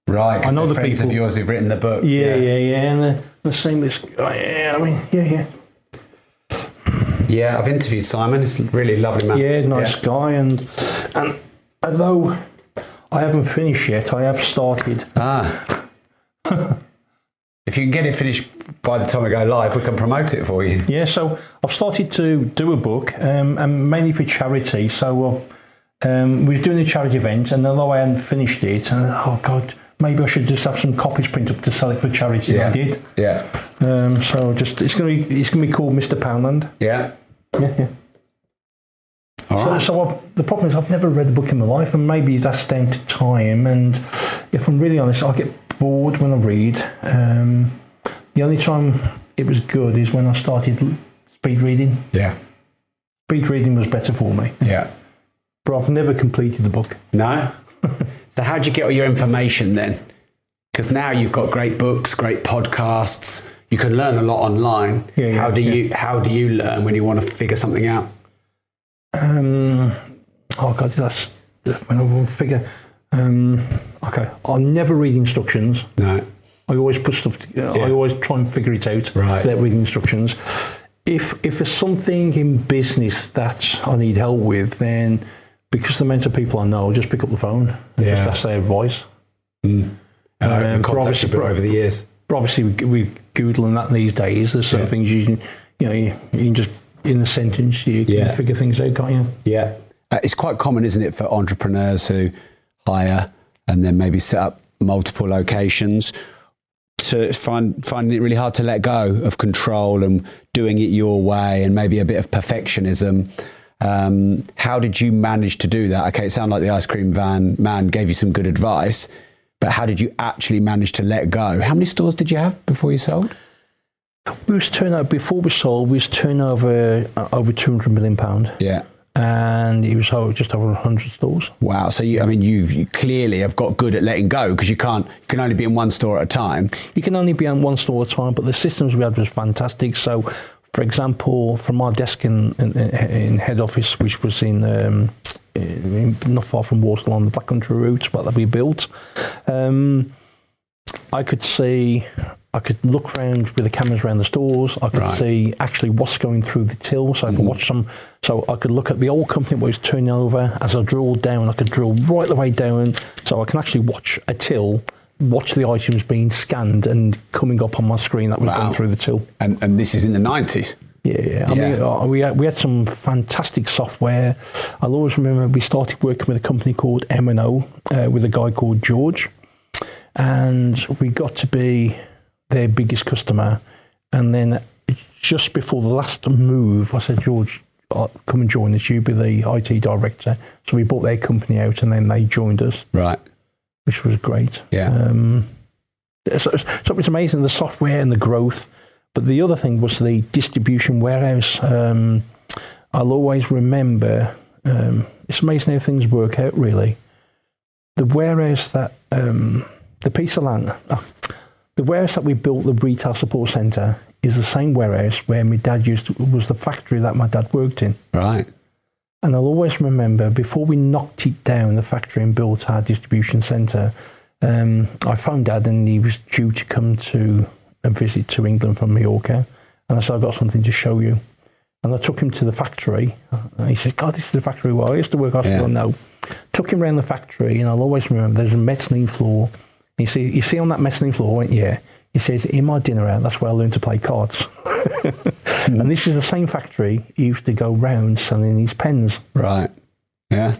Right, I know the friends people. of yours who've written the books. yeah, yeah, yeah, and the, the same. This, oh, yeah, I mean, yeah, yeah. Yeah, I've interviewed Simon. He's a really lovely man. Yeah, nice guy, and and although I haven't finished yet, I have started. Ah. if you can get it finished by the time we go live, we can promote it for you. Yeah, so I've started to do a book, um, and mainly for charity. So uh, um, we were doing a charity event, and although I hadn't finished it, and oh god, maybe I should just have some copies printed up to sell it for charity. Yeah. I did. Yeah. Um, so just it's gonna be it's gonna be called Mr. Poundland. Yeah. Yeah, yeah. All So, so I've, the problem is I've never read the book in my life, and maybe that's down to time. And if I'm really honest, I get bored when I read. Um, the only time it was good is when I started speed reading. Yeah. Speed reading was better for me, Yeah. but I've never completed the book. No? so, how do you get all your information then? Because now you've got great books, great podcasts, you can learn a lot online. Yeah, yeah, how do yeah. you how do you learn when you want to figure something out? Um, oh god, that's when I will figure. Um, okay, I never read instructions. No. I always put stuff. To, I always try and figure it out. Right. Without reading instructions. If if there's something in business that I need help with, then because the amount of people I know, just pick up the phone and Yeah. just ask their advice. Mm. And Um, obviously- people over the years. Obviously, we, we Google and that these days. There's certain Yeah. things you can, you know, you, you can just in the sentence you can Yeah. figure things out, can't you? Yeah. Uh, it's quite common, isn't it, for entrepreneurs who hire and then maybe set up multiple locations to find finding it really hard to let go of control and doing it your way and maybe a bit of perfectionism. Um, how did you manage to do that? Okay, it sounded like the ice cream van man gave you some good advice, but how did you actually manage to let go? How many stores did you have before you sold? We was turnover before we sold. We was turnover uh, over two hundred million pound. Yeah. And it was just over hundred stores. Wow. So you, I mean, you've, you clearly have got good at letting go because you can't, you can only be in one store at a time. You can only be in one store at a time, but the systems we had was fantastic. So, for example, from our desk in, in, in head office, which was in, um, in not far from Waterloo on the Black Country route, what that we built, um, I could see. I could look around with the cameras around the stores. I could Right. see actually what's going through the till, so I could watch some. So I could look at the old company what was turning over. As I drilled down, I could drill right the way down, so I can actually watch a till, watch the items being scanned and coming up on my screen that was Wow. going through the till. And, and this is in the 90s. Yeah, yeah. I Yeah. mean, uh, we had, we had some fantastic software. I'll always remember we started working with a company called M&O uh, with a guy called George, and we got to be their biggest customer. And then just before the last move, I said, George, uh, come and join us. You be the IT director. So we bought their company out, and then they joined us, Right. which was great. Yeah. Um, so, so it's amazing the software and the growth. But the other thing was the distribution warehouse. Um, I'll always remember. Um, it's amazing how things work out. Really, the warehouse that um, the piece of land, oh, the warehouse that we built, the retail support centre, is the same warehouse where my dad used to, was the factory that my dad worked in. Right. And I'll always remember before we knocked it down, the factory, and built our distribution centre, um, I phoned Dad and he was due to come to a visit to England from Mallorca. And I said, I've got something to show you. And I took him to the factory. And he said, God, this is the factory where I used to work. I said, Yeah. "Oh, no. Took him around the factory, and I'll always remember there's a mezzanine floor. You see, you see on that mezzanine floor, went, yeah. He says, in my dinner out, that's where I learned to play cards. And this is the same factory he used to go round selling these pens. Right. Yeah.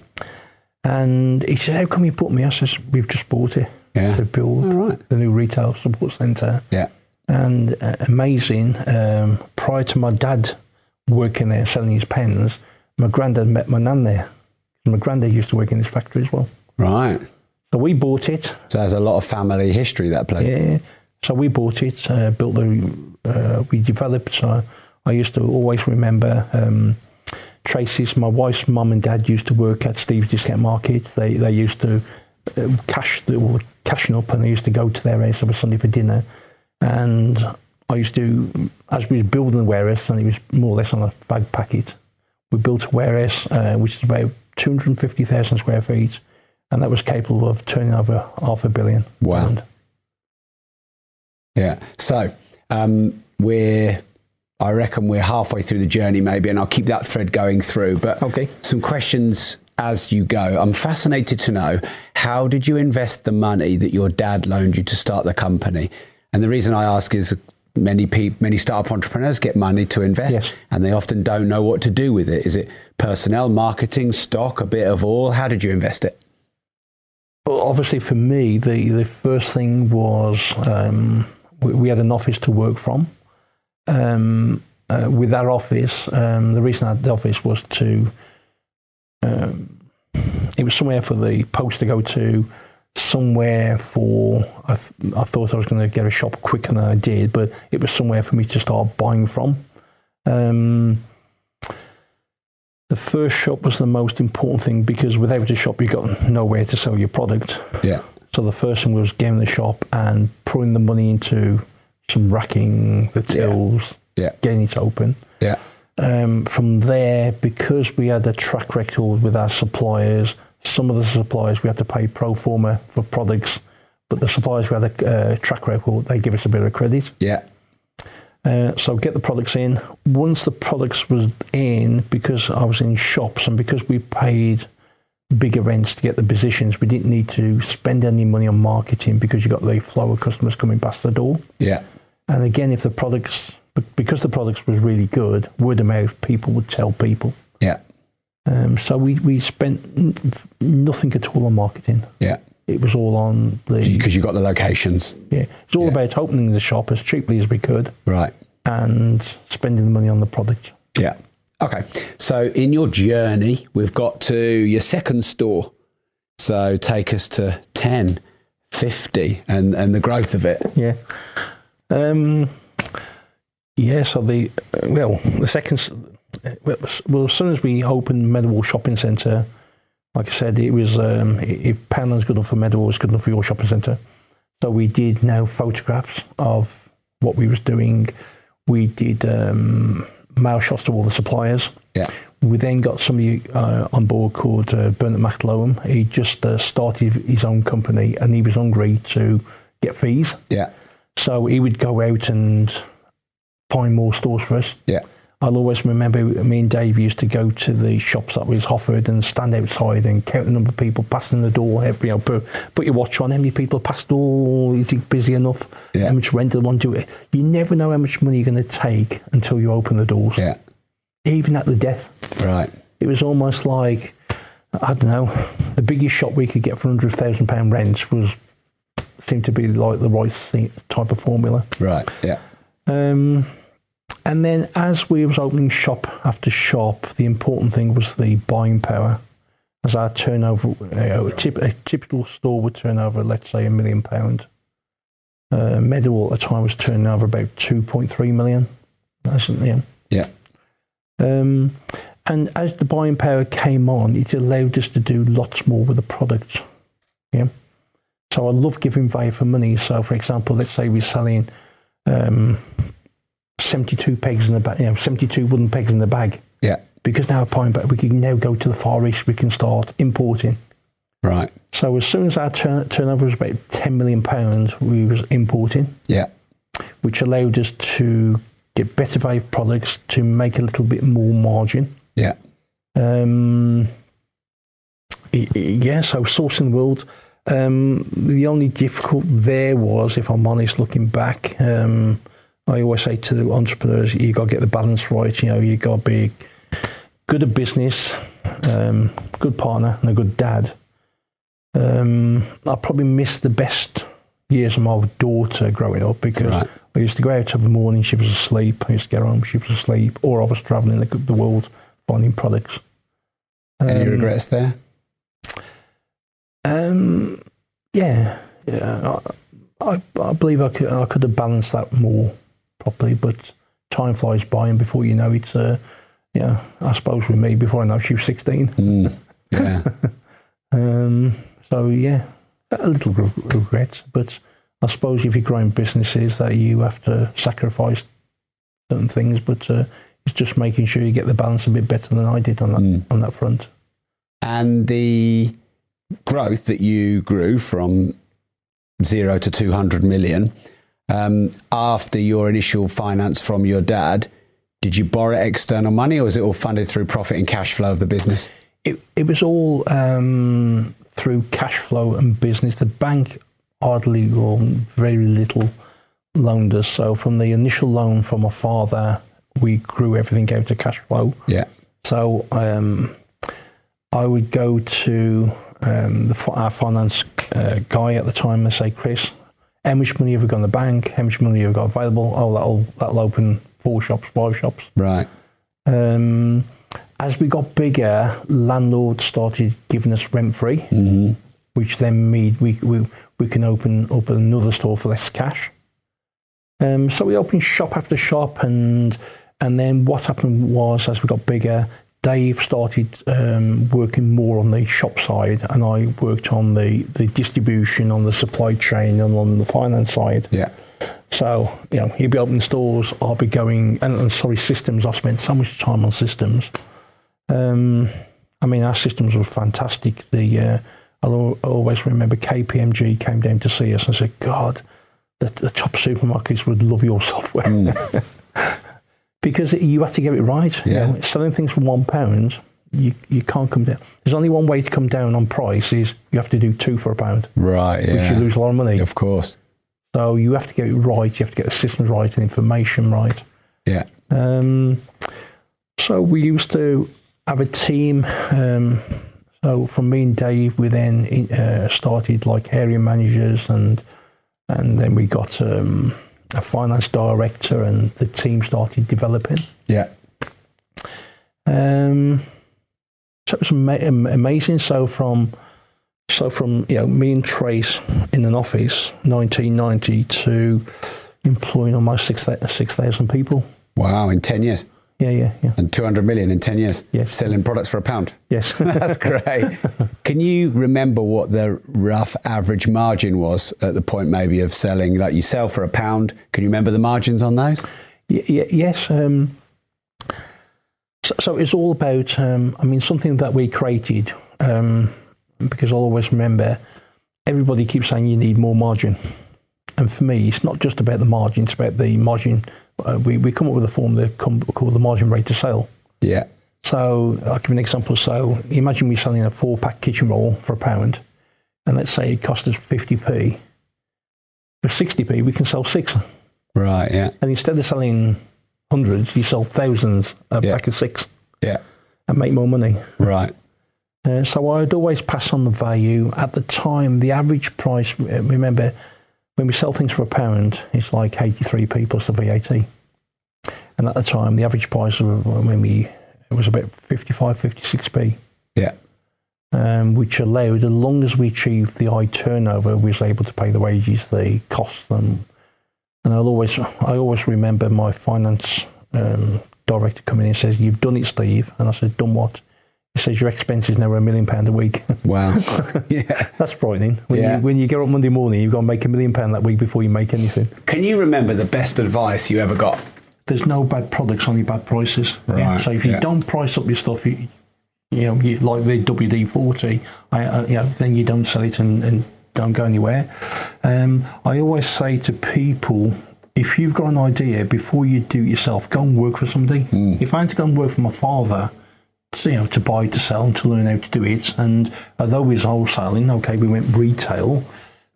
And he said, How come you put me? I says, We've just bought it Yeah. to build All right. the new retail support centre. Yeah. And uh, amazing, um, prior to my dad working there selling his pens, my granddad met my nan there. My granddad used to work in this factory as well. Right. So we bought it. So there's a lot of family history that place. Yeah. So we bought it, uh, built the, uh, we developed. Uh, I used to always remember um, Tracy's, my wife's mum and dad used to work at Steve's Discount Market. They they used to uh, cash the well, cashing up, and they used to go to their house every Sunday for dinner. And I used to, as we was building the warehouse, and it was more or less on a fag packet. We built a warehouse uh, which is about two hundred fifty thousand square feet, and that was capable of turning over half a billion. Wow. pound. Yeah. So um, we're, I reckon we're halfway through the journey, maybe, and I'll keep that thread going through. But Okay. some questions as you go. I'm fascinated to know how did you invest the money that your dad loaned you to start the company? And the reason I ask is many people, many startup entrepreneurs get money to invest, Yes. and they often don't know what to do with it. Is it personnel, marketing, stock, a bit of all? How did you invest it? Obviously, for me, the, the first thing was um, we, we had an office to work from. Um, uh, with that office, um, the reason I had the office was to, um, it was somewhere for the post to go to, somewhere for, I, th- I thought I was going to get a shop quicker than I did, but it was somewhere for me to start buying from. Um, the first shop was the most important thing because without a shop, you've got nowhere to sell your product. Yeah. So the first thing was getting the shop and putting the money into some racking, the tills, Yeah. getting it open. Yeah. Um, from there, because we had a track record with our suppliers, some of the suppliers we had to pay pro forma for products, but the suppliers we had a uh, track record, they give us a bit of credit. Yeah. Uh, so get the products in. Once the products was in, because I was in shops and because we paid bigger rents to get the positions, we didn't need to spend any money on marketing because you got the flow of customers coming past the door. Yeah. And again, if the products, because the products was really good, word of mouth, people would tell people. Yeah. Um, so we, we spent n- nothing at all on marketing. Yeah. It was all on the. Because you got the locations. Yeah. It's all about opening the shop as cheaply as we could Right. and spending the money on the product. Yeah. Okay. So in your journey, we've got to your second store. So take us to 10, 50 and, and the growth of it. Yeah. Um, yeah, so the, well, the second, well, as soon as we opened Meadowhall Shopping Centre, like I said, it was, um, if Poundland's good enough for Meadow, it's good enough for your shopping centre. So we did now photographs of what we was doing. We did um, mail shots to all the suppliers. Yeah. We then got somebody uh, on board called uh, Bernard McLowan. He just uh, started his own company and he was hungry to get fees. Yeah. So he would go out and find more stores for us. Yeah. I'll always remember me and Dave used to go to the shops that was offered and stand outside and count the number of people passing the door. Every, you know, put, put your watch on. How many people passed the door? Is it busy enough? Yeah. How much rent do they want to do it? You never know how much money you're going to take until you open the doors. Yeah. Even at the death. Right. It was almost like, I don't know, the biggest shop we could get for £100,000 rent was seemed to be like the right type of formula. Right. Yeah. Um, and then as we was opening shop after shop, the important thing was the buying power. As our turnover, uh, a, tip, a typical store would turn over, let's say, a million pound. Uh, Meadowhall at the time was turning over about 2.3 million. That's, know. Yeah. Um, and as the buying power came on, it allowed us to do lots more with the product. Yeah. So I love giving value for money. So, for example, let's say we're selling um, 72 pegs in the bag, you know, 72 wooden pegs in the bag. Yeah. Because now buying back, we can now go to the Far East. We can start importing. Right. So as soon as our turn- turnover was about 10 million pounds, we was importing Yeah. which allowed us to get better value products to make a little bit more margin. Yeah. Um, yeah, so sourcing the world. Um, the only difficult there was, if I'm honest, looking back, um, I always say to the entrepreneurs, you got to get the balance right. You know, you got to be good at business, um, good partner, and a good dad. Um, I probably missed the best years of my daughter growing up because Right. I used to go out every morning, she was asleep. I used to get home, she was asleep, or I was traveling the, the world finding products. Any Um, regrets there? Um, yeah, yeah. I, I, I believe I could, I could have balanced that more properly, but time flies by, and before you know it, uh, yeah, I suppose with me, before I know, she was 16. Mm. Yeah. Um, so, yeah, a little re- regret, but I suppose if you're growing businesses, that you have to sacrifice certain things, but uh, it's just making sure you get the balance a bit better than I did on that Mm. on that front. and the growth that you grew from zero to 200 million um, after your initial finance from your dad, did you borrow external money or was it all funded through profit and cash flow of the business? It, it was all um, through cash flow and business. The bank hardly or very little loaned us. So from the initial loan from my father, we grew everything out to cash flow. Yeah. So um, I would go to um, the, our finance uh, guy at the time and say, Chris, how much money have we got in the bank? How much money have we got available? Oh, that'll, that'll open four shops, five shops. Right. Um, as we got bigger, landlords started giving us rent free, Mm-hmm. which then made we, we, we can open up another store for less cash. Um, so we opened shop after shop, and and then what happened was as we got bigger, Dave started um, working more on the shop side, and I worked on the, the distribution, on the supply chain, and on the finance side. Yeah. So, you know, he'd be opening stores, I'll be going, and, and sorry, systems. I spent so much time on systems. Um, I mean, our systems were fantastic. The uh, I'll always remember KPMG came down to see us and said, God, the, the top supermarkets would love your software. because you have to get it right. You Yeah. know, selling things for one pound, you, you can't come down. There's only one way to come down on price is you have to do two for a pound, Right. yeah. which you lose a lot of money. Of course. So you have to get it right. You have to get the systems right and information right. Yeah. Um, so we used to have a team. Um, so from me and Dave, we then uh, started like area managers, and and then we got um, a finance director, and the team started developing. Yeah. Um, so it was ama- am- amazing. So from so from you know me and Trace in an office, 1990 to employing almost six six thousand people. Wow. In 10 years. Yeah, yeah, yeah. And 200 million in 10 years. Yes. Selling products for a pound. Yes. That's great. Can you remember what the rough average margin was at the point maybe of selling, like you sell for a pound? Can you remember the margins on those? Y- y- yes. Um, so, so it's all about, um, I mean, something that we created, um, because I'll always remember everybody keeps saying you need more margin. And for me, it's not just about the margin, it's about the margin. Uh, we, we come up with a form that come, called the margin rate of sale. Yeah. So I'll give you an example. So imagine we're selling a four pack kitchen roll for a pound, and let's say it cost us 50p. For 60p, we can sell six. Right. Yeah. And instead of selling hundreds, you sell thousands a Yeah. pack of six Yeah. and make more money. Right. Uh, so I'd always pass on the value. At the time, the average price, uh, remember, when we sell things for a pound, it's like 83p plus the VAT. And at the time, the average price of, when we, it was about 55, 56p. Yeah. Um, which allowed, as long as we achieved the high turnover, we was able to pay the wages, the costs, and and I'll always, I always remember my finance um, director coming in and says, "You've done it, Steve," and I said, "Done what?" He says, "Your expenses now are a million pound a week." Wow. yeah. That's frightening. When Yeah. you when you get up Monday morning, you've got to make a million pound that week before you make anything. Can you remember the best advice you ever got? There's no bad products, only bad prices. Right, So if you yeah. don't price up your stuff, you, you know, you, like the WD forty, I, uh, you know, then you don't sell it and, and don't go anywhere. Um, I always say to people, if you've got an idea, before you do it yourself, go and work for somebody. Hmm. If I had to go and work for my father, you know, to buy, to sell, and to learn how to do it, and although he's wholesaling, okay, we went retail.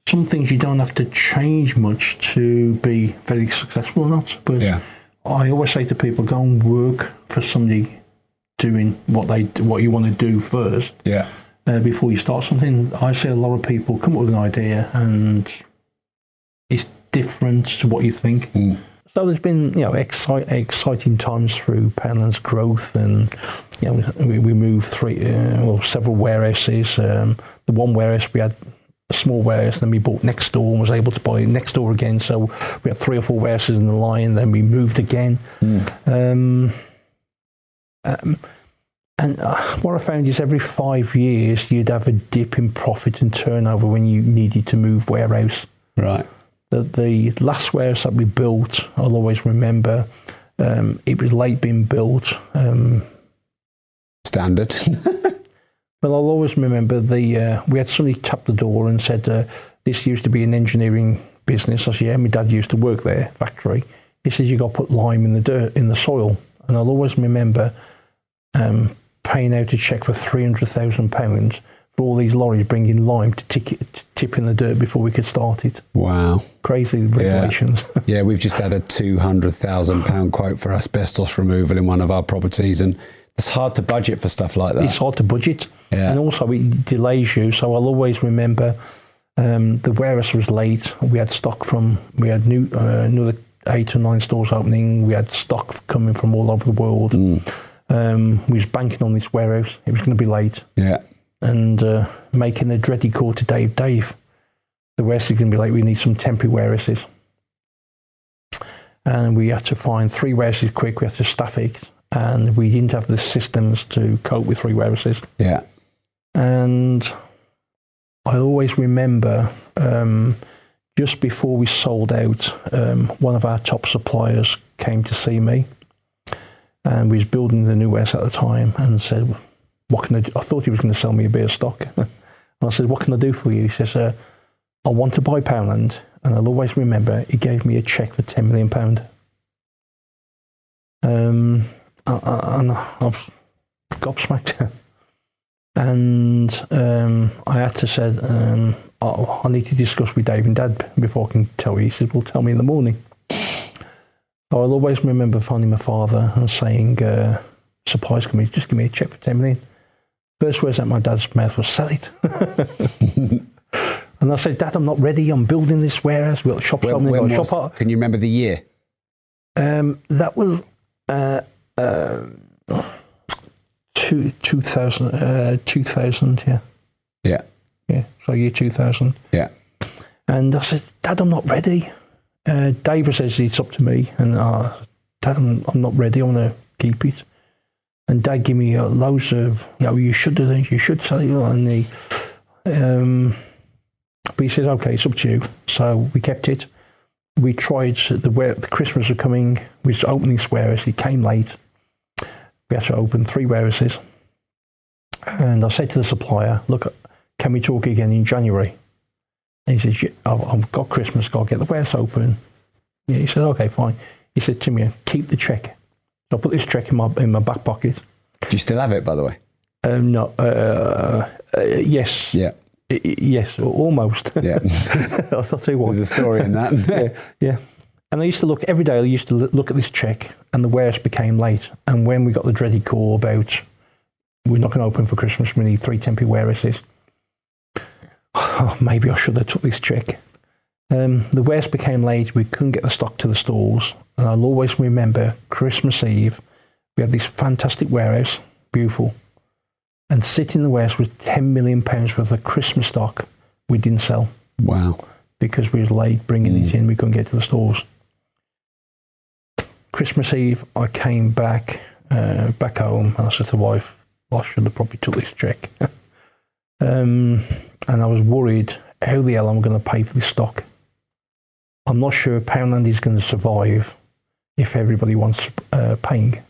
Some things you don't have to change much to be very successful or not. But Yeah. I always say to people, go and work for somebody doing what they what you want to do first Yeah. uh, before you start something. I see a lot of people come up with an idea and it's different to what you think. So there's been you know excite, exciting times through Poundland's growth, and you know we, we moved three uh, well several warehouses. Um, the one warehouse we had a small warehouse, then we bought next door and was able to buy next door again. So we had three or four warehouses in the line. Then we moved again. Um, um, and uh, what I found is every five years you'd have a dip in profit and turnover when you needed to move warehouse. Right. The, the last warehouse that we built, I'll always remember, um, it was late being built. Um, Standard. Well, I'll always remember the uh, we had somebody tap the door and said, uh, "This used to be an engineering business." I said, "Yeah, my dad used to work there, factory." He says, "You got to put lime in the dirt in the soil," and I'll always remember um, paying out a check for three hundred thousand pounds for all these lorries bringing lime to, tick to tip in the dirt before we could start it. Wow. Crazy regulations. yeah, we've just had a two hundred thousand pound quote for asbestos removal in one of our properties, and it's hard to budget for stuff like that. It's hard to budget, Yeah. and also it delays you. So I'll always remember um, the warehouse was late. We had stock from we had new uh, another eight or nine stores opening. We had stock coming from all over the world. Um, we was banking on this warehouse. It was going to be late, Yeah. And uh, making the dreaded call to Dave. Dave, the warehouse is going to be like, We need some temporary warehouses. And we had to find three warehouses quick. We had to staff it, and we didn't have the systems to cope with three warehouses. Yeah. And I always remember um, just before we sold out, um, one of our top suppliers came to see me, and we was building the new warehouse at the time, and said, "What can I do?" I thought he was going to sell me a of stock, and I said, "What can I do for you?" He says, uh, "I want to buy Poundland." And I'll always remember he gave me a check for ten million pound. Um, and I was gobsmacked. and um, I had to say, um, oh, I need to discuss with Dave and Dad before I can tell you. He said, well, tell me in the morning. I'll always remember finding my father and saying, uh, supplies company, just give me a check for 10 million. First words out my dad's mouth was, sell it. and I said, Dad, I'm not ready. I'm building this warehouse. Got shop When, when got was- shop can you remember the year? Um, that was uh, uh, two, 2000, uh, 2000, yeah. Yeah. Yeah, so year 2000. Yeah. And I said, Dad, I'm not ready. Uh, David says it's up to me. And uh, Dad, I'm, I'm not ready. I want to keep it. And Dad gave me uh, loads of, you know, you should do this, you should it. And he, um, but he says, okay, it's up to you. So we kept it. We tried, the, ware- the Christmas was coming. We was opening warehouse. It came late. We had to open three warehouses. And I said to the supplier, look, can we talk again in January? And he says, "Yeah, I've, I've got Christmas, got to get the warehouse open. Yeah, he said, okay, fine. He said to me, keep the check. So I put this check in my, in my back pocket. Do you still have it, by the way? Um, no, uh, uh, yes. Yeah. I- I- yes, almost. Yeah. I'll tell you what. There's a story in that. yeah, yeah. And I used to look every day. I used to look at this check, and the warehouse became late. And when we got the dreaded call about we're not going to open for Christmas, we need three temporary warehouses. Oh, maybe I should have took this check. Um, the warehouse became late. We couldn't get the stock to the stores, and I'll always remember Christmas Eve. We had this fantastic warehouse, beautiful, and sitting in the warehouse was ten million pounds worth of Christmas stock we didn't sell Wow. because we was late bringing it in. We couldn't get to the stores. Christmas Eve, I came back uh, back home. And I said to the wife, "I should have probably took this check." um, and I was worried how the hell am I going to pay for this stock? I'm not sure Poundland is going to survive if everybody wants uh, paying.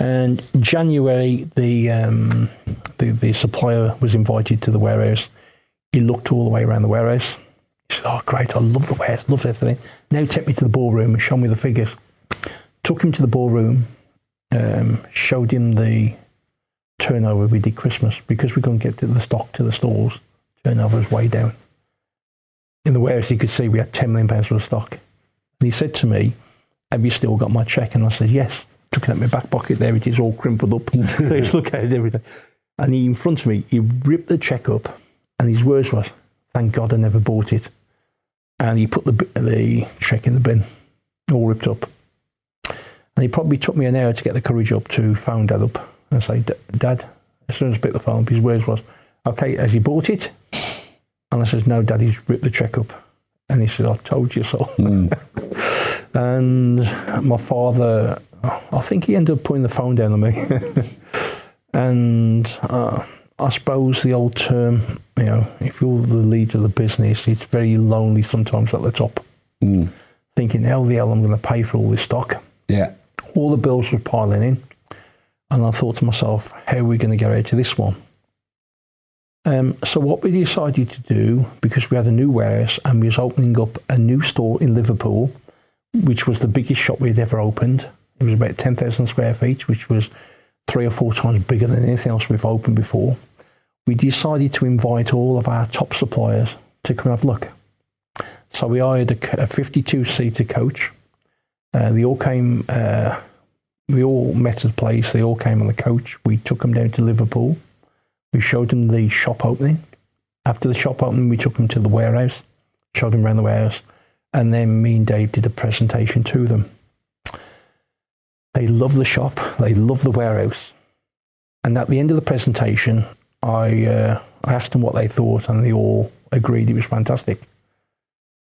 And January, the, um, the the supplier was invited to the warehouse. He looked all the way around the warehouse. He said, "Oh, great! I love the warehouse, love everything." Now take me to the ballroom and show me the figures. Took him to the ballroom, um, showed him the turnover we did Christmas because we couldn't get the stock to the stores. Turnover was way down. In the warehouse, you could see we had ten million pounds worth of stock. And he said to me, "Have you still got my check?" And I said, "Yes." Took it out my back pocket. There it is, all crumpled up. Let's look at it, everything. And he, in front of me, he ripped the check up, and his words was, "Thank God I never bought it." And he put the the check in the bin, all ripped up. And he probably took me an hour to get the courage up to phone Dad up and say, "Dad," as soon as I picked the phone up, his words was, "Okay, has he bought it?" And I says, "No, Daddy's ripped the check up." And he said, "I told you so." and my father, I think he ended up putting the phone down on me. and uh, I suppose the old term, you know, if you're the leader of the business, it's very lonely sometimes at the top. Thinking, how the hell am going to pay for all this stock? Yeah. All the bills were piling in. And I thought to myself, how are we going to get out of this one? Um, so what we decided to do, because we had a new warehouse and we was opening up a new store in Liverpool, which was the biggest shop we'd ever opened. It was about 10,000 square feet, which was three or four times bigger than anything else we've opened before. We decided to invite all of our top suppliers to come have a look. So we hired a, 52 seater coach. Uh, they all came, uh, we all met at the place. They all came on the coach. We took them down to Liverpool. We showed them the shop opening. After the shop opening, we took them to the warehouse, showed them around the warehouse, and then me and Dave did a presentation to them. They love the shop. They love the warehouse. And at the end of the presentation, I, uh, I asked them what they thought, and they all agreed it was fantastic.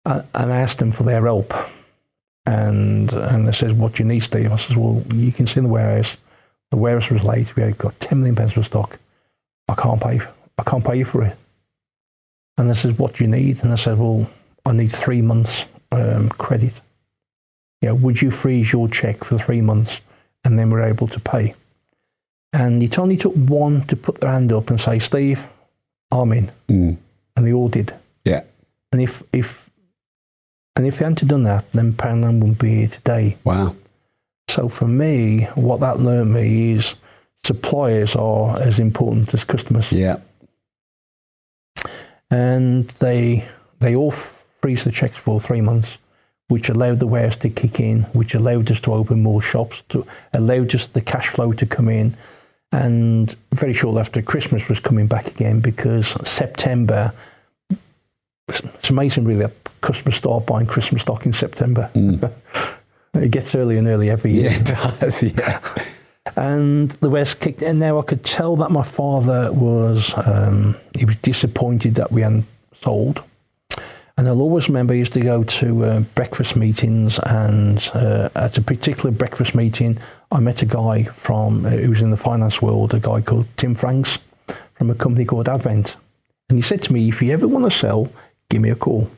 Uh, and I asked them for their help. And and they says, "What do you need, Steve?" I says, "Well, you can see in the warehouse. The warehouse was late. We had got ten million pence of stock. I can't pay. I can't pay you for it." And they says, "What do you need?" And I said, "Well, I need three months um, credit. You know, would you freeze your check for three months, and then we're able to pay?" And it only took one to put their hand up and say, "Steve, I'm in," Mm. and they all did. Yeah. And if if and if they hadn't done that, then Poundland wouldn't be here today. Wow. So for me, what that learned me is suppliers are as important as customers. Yeah. And they they all freeze the checks for three months, which allowed the warehouse to kick in, which allowed us to open more shops, to allowed us the cash flow to come in. And very shortly after Christmas was coming back again because September it's amazing really that customers start buying Christmas stock in September. Mm. it gets early and early every year. Yeah, it does. Yeah. And the West kicked in. Now I could tell that my father was um, he was disappointed that we hadn't sold. And I'll always remember I used to go to uh, breakfast meetings, and uh, at a particular breakfast meeting, I met a guy from uh, who was in the finance world, a guy called Tim Franks from a company called Advent. And he said to me, "If you ever want to sell, give me a call."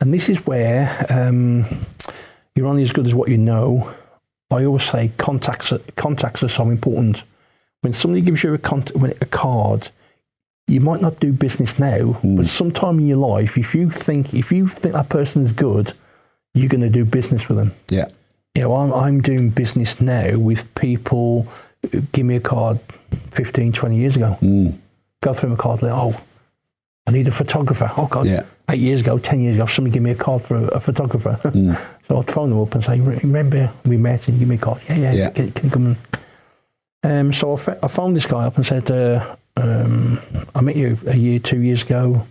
And this is where um, you're only as good as what you know. I always say contacts are, contacts are so important. When somebody gives you a, a card, you might not do business now, hmm. but sometime in your life, if you think if you think that person is good, you're going to do business with them. Yeah. You know, I'm, I'm doing business now with people uh, give me a card 15, 20 years ago. Hmm. Go through my card, like, oh, I need a photographer. Oh, God. Yeah. Eight years ago, 10 years ago, somebody gave me a card for a, a photographer. so I'd phone them up and say, remember we met and give me a card. Yeah, yeah, Yeah. Can, can you come and... Um, so I, I phoned this guy up and said, uh, um, I met you a year, two years ago.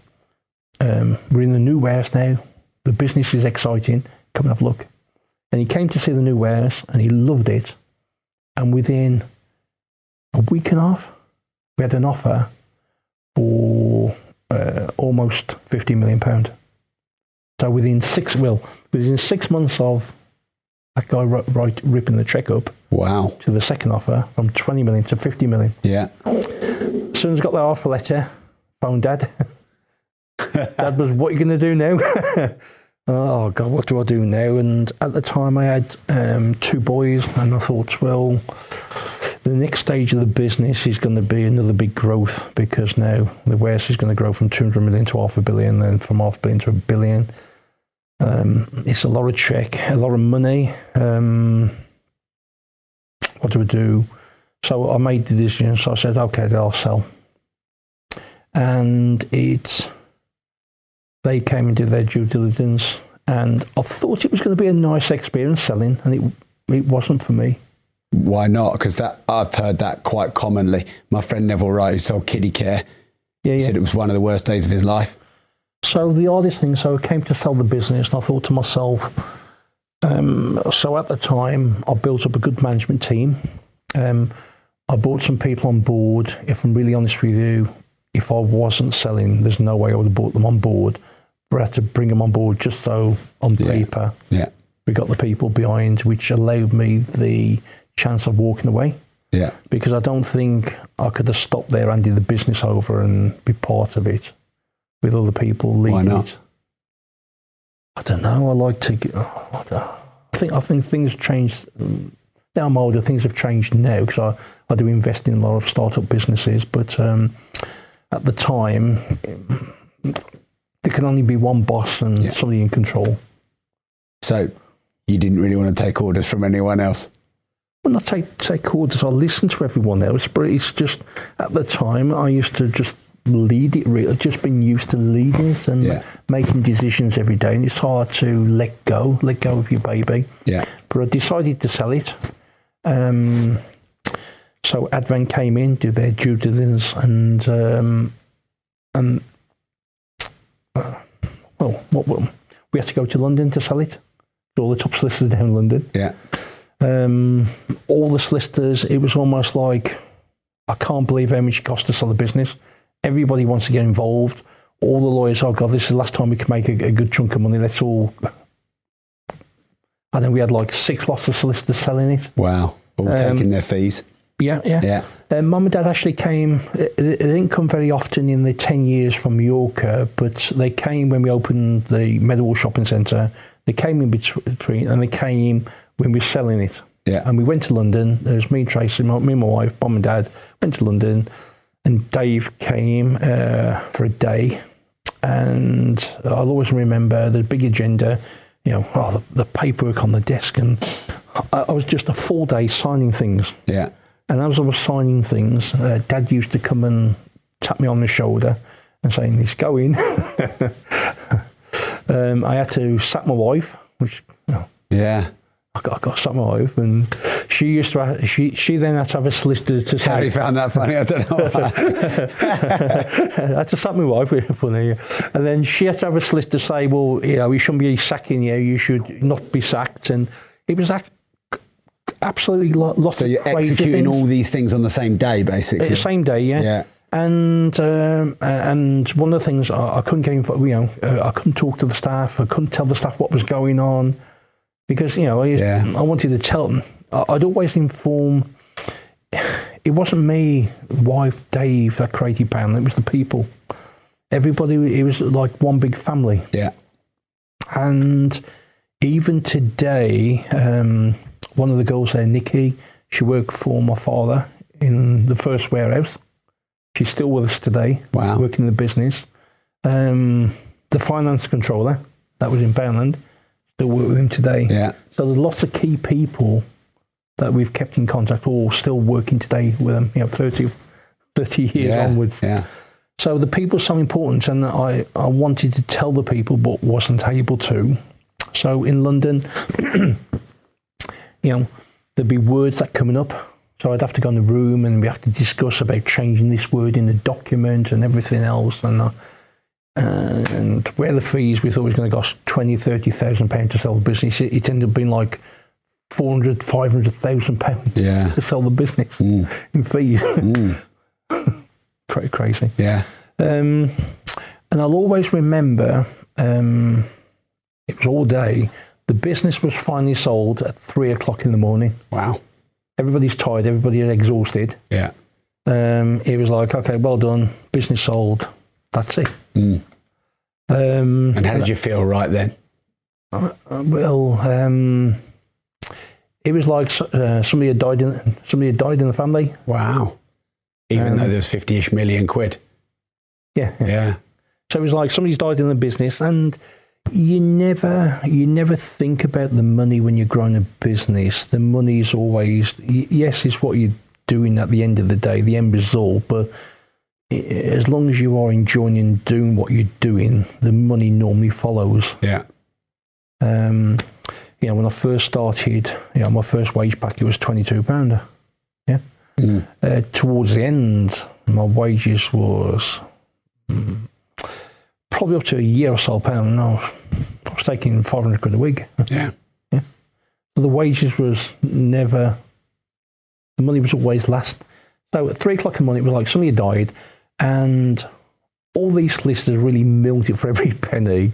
Um, we're in the new warehouse now. The business is exciting. Come and have a look. And he came to see the new warehouse and he loved it. And within a week and a half, we had an offer for uh, almost fifty million pound. So within six, well, within six months of that guy ri- right, ripping the check up Wow. to the second offer from twenty million to fifty million. Yeah. As soon as I got that offer letter, phoned Dad. Dad was, what are you going to do now? oh, God, what do I do now? And at the time, I had um, two boys, and I thought, well, the next stage of the business is going to be another big growth because now the warehouse is going to grow from 200 million to half a billion, then from half a billion to a billion. Um, it's a lot of check, a lot of money. Um, what do we do? So I made the decision. So I said, okay, I'll sell. And it, they came and did their due diligence, and I thought it was going to be a nice experience selling, and it it wasn't for me. Why not? Because that I've heard that quite commonly. My friend Neville Wright, who sold Kiddicare, Yeah, said it was one of the worst days of his life. So the oddest thing, so I came to sell the business, and I thought to myself, um, so at the time, I built up a good management team. Um, I brought some people on board. If I'm really honest with you, if I wasn't selling, there's no way I would have brought them on board. But I had to bring them on board just so on paper Yeah. we got the people behind, which allowed me the chance of walking away. Yeah. Because I don't think I could have stopped there, and did the business over, and be part of it with other people leading Why not? it. I don't know. I like to. Get, oh, I, I think I think things changed. Now I'm older. Things have changed now because I, I do invest in a lot of startup businesses. But um, at the time, there can only be one boss and somebody in control. So you didn't really want to take orders from anyone else. Well, not take take orders. I listen to everyone else, but it's just at the time I used to just lead it. Really, I've just been used to leading it and Yeah. making decisions every day, and it's hard to let go, let go of your baby. Yeah. But I decided to sell it. Um, so Advent came in, did their due diligence, and um, and uh, well, what, what we had to go to London to sell it. All the top solicitors down in London. Yeah. Um, all the solicitors, it was almost like I can't believe how much it cost to sell the business. Everybody wants to get involved. All the lawyers, oh God, this is the last time we can make a, a good chunk of money. Let's all And then we had like six lots of solicitors selling it. Wow. All Um, taking their fees. Yeah, yeah. Yeah. Uh, Mum and Dad actually came. It, it didn't come very often in the ten years from Mallorca, but they came when we opened the Meadowhall Shopping Centre. They came in between, and they came when we were selling it. Yeah. And we went to London. There was me, Tracy, my, me, and my wife, Mum and Dad went to London, and Dave came uh, for a day. And I'll always remember the big agenda. You know, oh, the, the paperwork on the desk, and I, I was just a full day signing things. Yeah. And as I was signing things, uh, Dad used to come and tap me on the shoulder and saying, "He's going." um, I had to sack my wife, which you know, Yeah. I got, I got my wife, and she used to. Have, she she then had to have a solicitor to say. Harry found that funny. I don't know. why. I had to sack my wife with funny, and then she had to have a solicitor say, "Well, you know, we shouldn't be sacking you. You should not be sacked." And it was ac- absolutely lo- lots so you're executing things. all these things on the same day, basically. The same day, yeah. Yeah. And um, uh, and one of the things I, I couldn't get in, you know, uh, I couldn't talk to the staff. I couldn't tell the staff what was going on because you know I, Yeah. I wanted to tell them. I'd always inform. It wasn't me, wife, Dave that created Pound. It was the people. Everybody. It was like one big family. Yeah. And even today, um, one of the girls there, Nikki, she worked for my father in the first warehouse. She's still with us today, Wow. working in the business. Um, the finance controller, that was in Poundland, still work with him today. Yeah. So there's lots of key people that we've kept in contact, or still working today with them, you know, 30, 30 years Yeah. onwards. Yeah. So the people are so important, and I, I wanted to tell the people, but wasn't able to. So in London, you know, there'd be words that coming up. So I'd have to go in the room, and we have to discuss about changing this word in the document and everything else. And uh, and where the fees we thought was going to cost 20, 30,000 pounds to sell the business, it, it ended up being like 400, 500,000 pounds Yeah. to sell the business in fees. Cra- crazy. Yeah. Um, and I'll always remember um, it was all day. The business was finally sold at three o'clock in the morning. Wow. Everybody's tired, everybody's exhausted. Yeah. Um, it was like, okay, well done, business sold. That's it. Mm. Um, And how did you feel right then? uh, well, um, it was like uh, somebody had died in somebody had died in the family. Wow. Even Um, though there was 50-ish million quid. Yeah, yeah. Yeah. So it was like somebody's died in the business, and you never you never think about the money when you're growing a business. The money's always yes, it's what you're doing at the end of the day, the end result. But as long as you are enjoying and doing what you're doing, the money normally follows. Yeah. Um, you know, when I first started, you know, my first wage packet was twenty two pounder. Yeah. Mm. Uh, towards the end, my wages was mm, probably up to a year or so pound. No, I was taking five hundred quid a week. Yeah. Yeah. So the wages was never. The money was always last. So at three o'clock in the morning, it was like somebody died, and all these solicitors really milked it for every penny,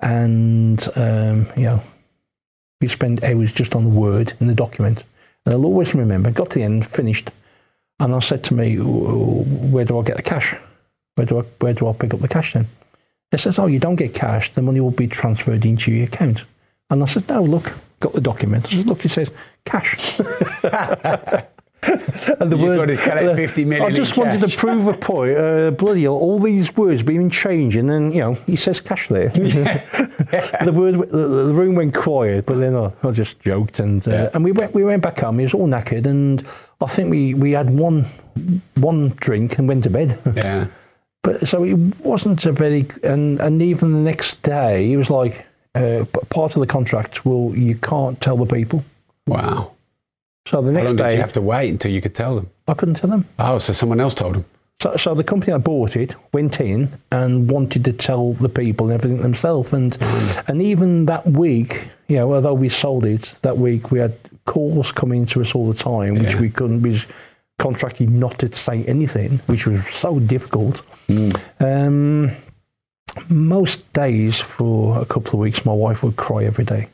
and um, you know, we spent hours just on the word in the document. And I'll always remember. Got to the end, finished, and I said to me, "Where do I get the cash? Where do I where do I pick up the cash then?" They says, "Oh, you don't get cash. The money will be transferred into your account." And I said, "No, look, got the document." I said, "Look, it says cash." and the You wanted to 50 million I just wanted cash. to prove a point. Uh, bloody hell, all these words being changed, and then you know he says cash there. the word, the, the room went quiet, but then I, I just joked, and uh, Yeah. and we went we went back home. He was all knackered, and I think we we had one one drink and went to bed. Yeah. But so it wasn't a very, and and even the next day, he was like uh, part of the contract. Well, you can't tell the people. Wow. So the next day, you have to wait until you could tell them? I couldn't tell them. Oh, so someone else told them. So, so the company that bought it went in and wanted to tell the people and everything themselves, and and even that week, you know, although we sold it that week, we had calls coming to us all the time, which Yeah. we couldn't be contracted not to say anything, which was so difficult. Um, most days for a couple of weeks, my wife would cry every day.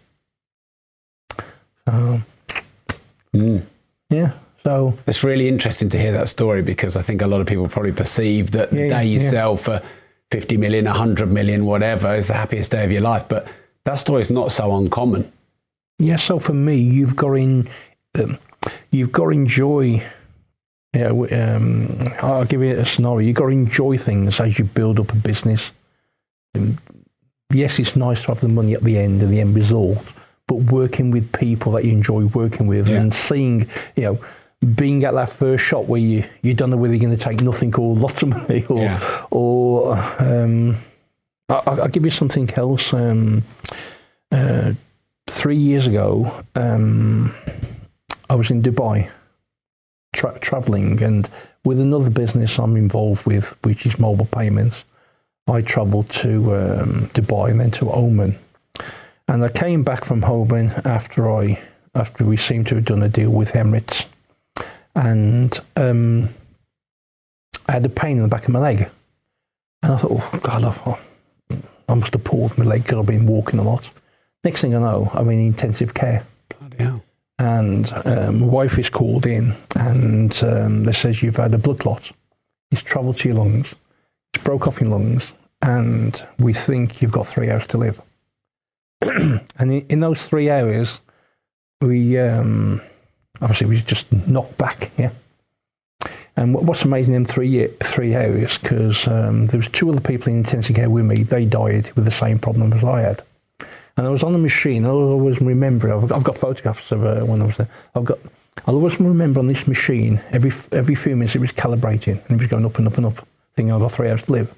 It's really interesting to hear that story because I think a lot of people probably perceive that the Yeah, day you yeah. sell for 50 million, 100 million, whatever, is the happiest day of your life. But that story is not so uncommon. Yeah, so for me, you've got in, um, you've got to enjoy. Yeah, um, I'll give you a scenario. You've got to enjoy things as you build up a business. Um, yes, it's nice to have the money at the end and the end result, but working with people that you enjoy working with Yeah. and seeing, you know, being at that first shop where you, you don't know whether you're going to take nothing or lots of money or, Yeah. or um, I, I- I'll give you something else. Um, uh, three years ago, um, I was in Dubai tra- traveling, and with another business I'm involved with, which is mobile payments, I travelled to um, Dubai and then to Oman. And I came back from Oman after I after we seemed to have done a deal with Emirates, and um, I had a pain in the back of my leg, and I thought, oh God, I, I must have pulled my leg because I've been walking a lot. Next thing I know, I'm in intensive care Bloody hell. and um, my wife is called in and um, they says you've had a blood clot. It's travelled to your lungs. It's broke off your lungs, and we think you've got three hours to live. and in, those three areas, we um, obviously we just knocked back, yeah. And what's amazing in three three hours because um, there was two other people in intensive care with me. They died with the same problem as I had. And I was on the machine. I always remember. I've, I've got photographs of uh, when I was there. I've got. I always remember on this machine every every few minutes it was calibrating and it was going up and up and up. Thinking I've got three hours to live.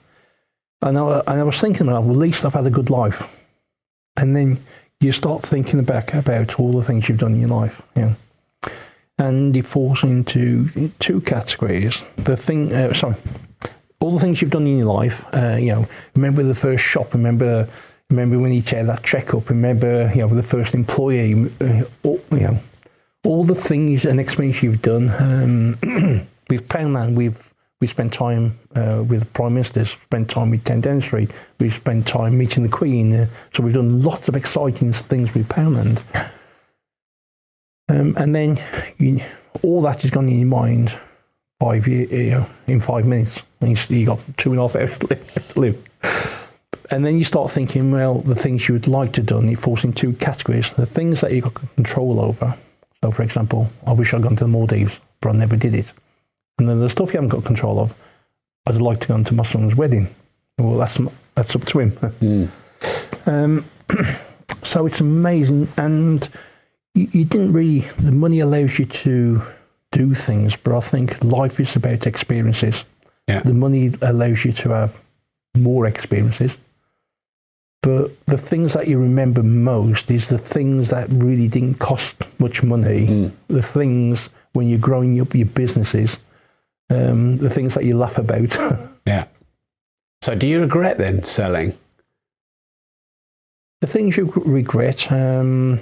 And I, and I was thinking, well, at least I've had a good life. And then you start thinking back about all the things you've done in your life. Yeah. And it falls into two categories. The thing, uh, sorry, all the things you've done in your life. Uh, you know, remember the first shop. Remember, remember when you had that checkup. Remember, you know, the first employee. Uh, all, you know, all the things and experience you've done. Um, with Poundland, we've we spent time uh, with prime ministers, spent time with Tent Dentistry, we've spent time meeting the Queen. Uh, so we've done lots of exciting things with Poundland. Um, and then you, all that is gone in your mind five year, you know, in five minutes. And you, you got two and a half hours to live. to live. And then you start thinking, well, the things you would like to do, and it falls in two categories. The things that you got control over. So, for example, I wish I'd gone to the Maldives, but I never did it. And then the stuff you haven't got control of, I'd like to go to my son's wedding. Well, that's that's up to him. Um, so it's amazing, and you, you didn't really. The money allows you to do things, but I think life is about experiences. Yeah. The money allows you to have more experiences, but the things that you remember most is the things that really didn't cost much money. The things when you're growing up your businesses, um, the things that you laugh about. Yeah. So do you regret then selling? the things you regret, um,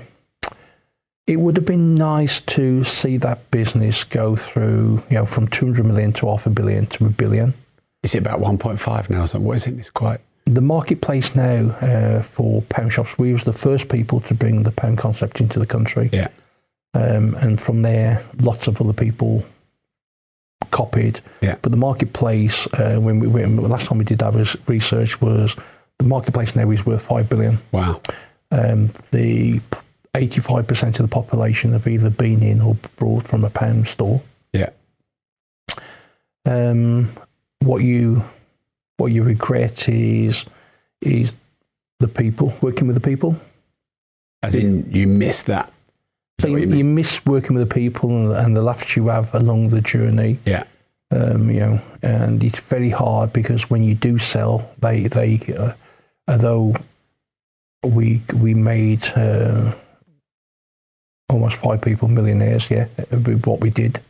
it would have been nice to see that business go through, you know, from 200 million to half a billion to a billion. Is it about 1.5 now? So what is it? It's quite. The marketplace now uh, for pound shops, we was the first people to bring the pound concept into the country. Yeah. Um, and from there, lots of other people copied. Yeah. But the marketplace, uh, when we when, last time we did that was research, was the marketplace now is worth five billion. Wow. Um, the eighty-five percent of the population have either been in or brought from a pound store. Yeah. Um, what you what you regret is is the people working with the people. As in, you miss that. So you, you you miss working with the people and, and the laughs you have along the journey. Yeah. Um, you know, and it's very hard because when you do sell, they they uh, although we we made uh, almost five people millionaires, yeah, with what we did.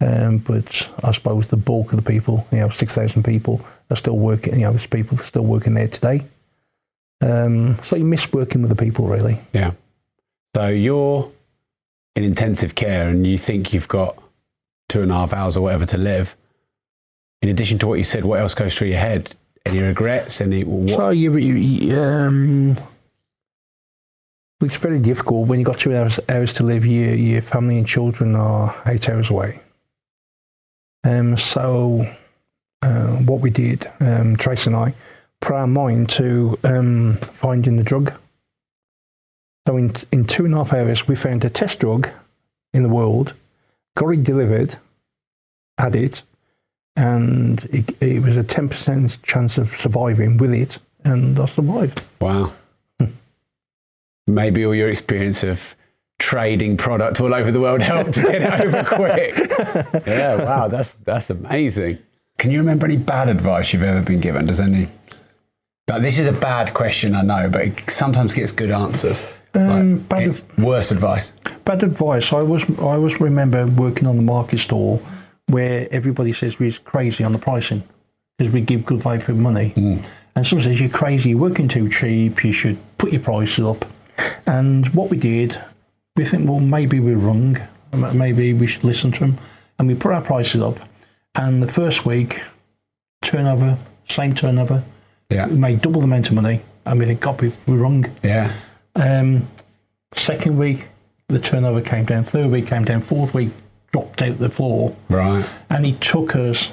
Um, but I suppose the bulk of the people, you know, six thousand people, are still working. You know, there's people still working there today. Um, so you miss working with the people, really. Yeah. So you're in intensive care and you think you've got two and a half hours or whatever to live. In addition to what you said, what else goes through your head? Any regrets? Any what? So you, you, um, it's very difficult when you've got two hours, hours to live. Your your family and children are eight hours away. Um, so uh, what we did, um, Tracy and I, put our mind to um, finding the drug. So in in two and a half hours, we found a test drug in the world, got it delivered, had it, and it, it was a ten percent chance of surviving with it, and I survived. Wow. Hmm. Maybe all your experience of trading product all over the world helped to get it over quick. yeah, wow, that's that's amazing. Can you remember any bad advice you've ever been given? Does any? But this is a bad question, I know, but it sometimes gets good answers. Um, Like, bad, it- worst advice. bad advice. I was I always remember working on the market store where everybody says we're crazy on the pricing because we give good value for money, and someone says you're crazy, you're working too cheap, you should put your prices up. And what we did, we think, well, maybe we're wrong, maybe we should listen to them, and we put our prices up. And the first week, turnover, same turnover, Yeah. we made double the amount of money, and we think, God, we- we're wrong. Yeah. Um, second week, the turnover came down. Third week came down. Fourth week, dropped out the floor. Right. And it took us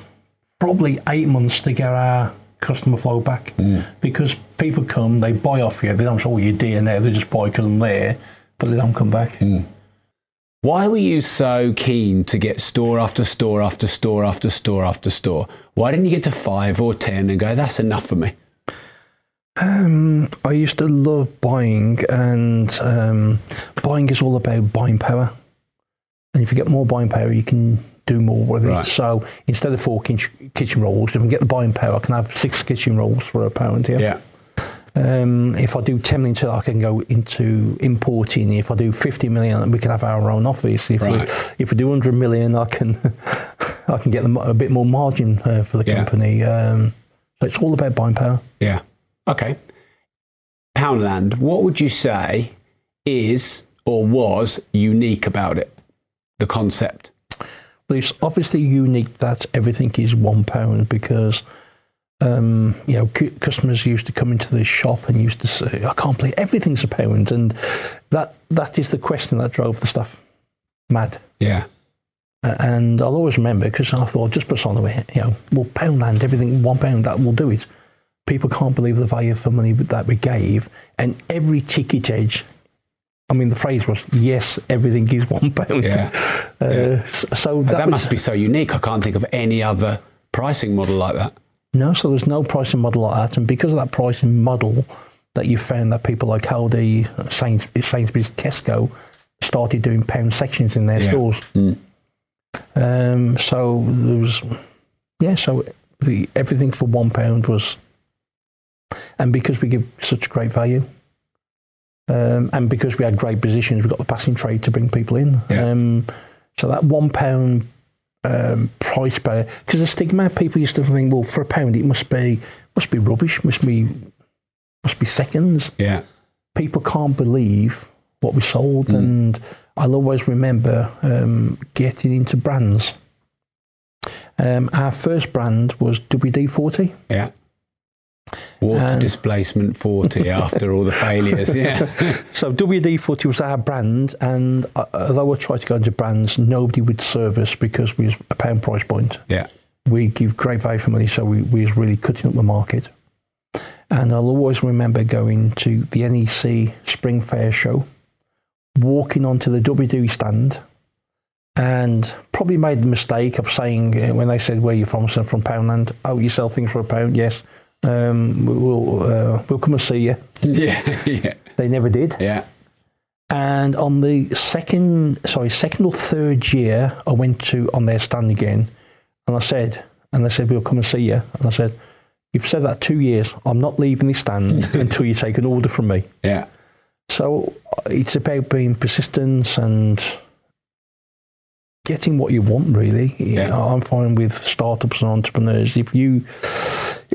probably eight months to get our customer flow back because people come, they buy off you. They don't say, "Oh, you're dear now." They just buy because I'm there, but they don't come back. Why were you so keen to get store after store after store after store after store? Why didn't you get to five or ten and go, that's enough for me? Um, I used to love buying, and um, buying is all about buying power. And if you get more buying power, you can do more with Right. it. So instead of four kitchen, kitchen rolls, if I can get the buying power, I can have six kitchen rolls for a pound. here. Yeah. Um, if I do 10 million, to- I can go into importing. If I do 50 million, we can have our own office. If Right. we if we do 100 million, I can I can get them a bit more margin uh, for the Yeah. company. Um, so it's all about buying power. Yeah. Okay. Poundland, what would you say is or was unique about it? The concept. But it's obviously unique that everything is one pound because um, you know cu- customers used to come into the shop and used to say, "I can't believe everything's a pound," and that that is the question that drove the stuff mad. Yeah. Uh, and I'll always remember because I thought just put on the way, you know, well, Poundland, everything one pound that will do it. People can't believe the value for money that we gave, and every ticket edge. I mean, the phrase was, "Yes, everything is one pound." Yeah. Uh, Yeah. So that, that, was- must be so unique. I can't think of any other pricing model like that. No, so there was no pricing model like that, and because of that pricing model, that you found that people like Aldi, Sains, Sainsbury's, Tesco started doing pound sections in their Yeah. stores. Mm. Um, so there was, yeah, so the everything for one pound was, and because we give such great value, um, and because we had great positions, we got the passing trade to bring people in. Yeah. Um, so that one pound um, price barrier, because the stigma, people used to think, well, for a pound, it must be must be rubbish, must be must be seconds. Yeah. People can't believe what we sold, Mm. and I'll always remember um, getting into brands. Um, our first brand was WD forty. Yeah. Water And- displacement 40 after all the failures. Yeah. So WD forty was our brand, and uh, although I tried to go into brands, nobody would service because we was a pound price point. Yeah. we give great value for money, so we, we was really cutting up the market. And I'll always remember going to the NEC Spring Fair show, walking onto the WD stand, and probably made the mistake of saying uh, when they said where you from, I said from Poundland. Oh, you sell things for a pound? Yes. Um, we- we'll uh, we'll come and see you. yeah. Yeah. They never did. Yeah. And on the second, sorry, second or third year, I went to on their stand again, and I said, and they said, "We'll come and see you." And I said, "You've said that two years. I'm not leaving this stand until you take an order from me." Yeah. So it's about being persistent and getting what you want. Really, Yeah. I'm fine with startups and entrepreneurs. If you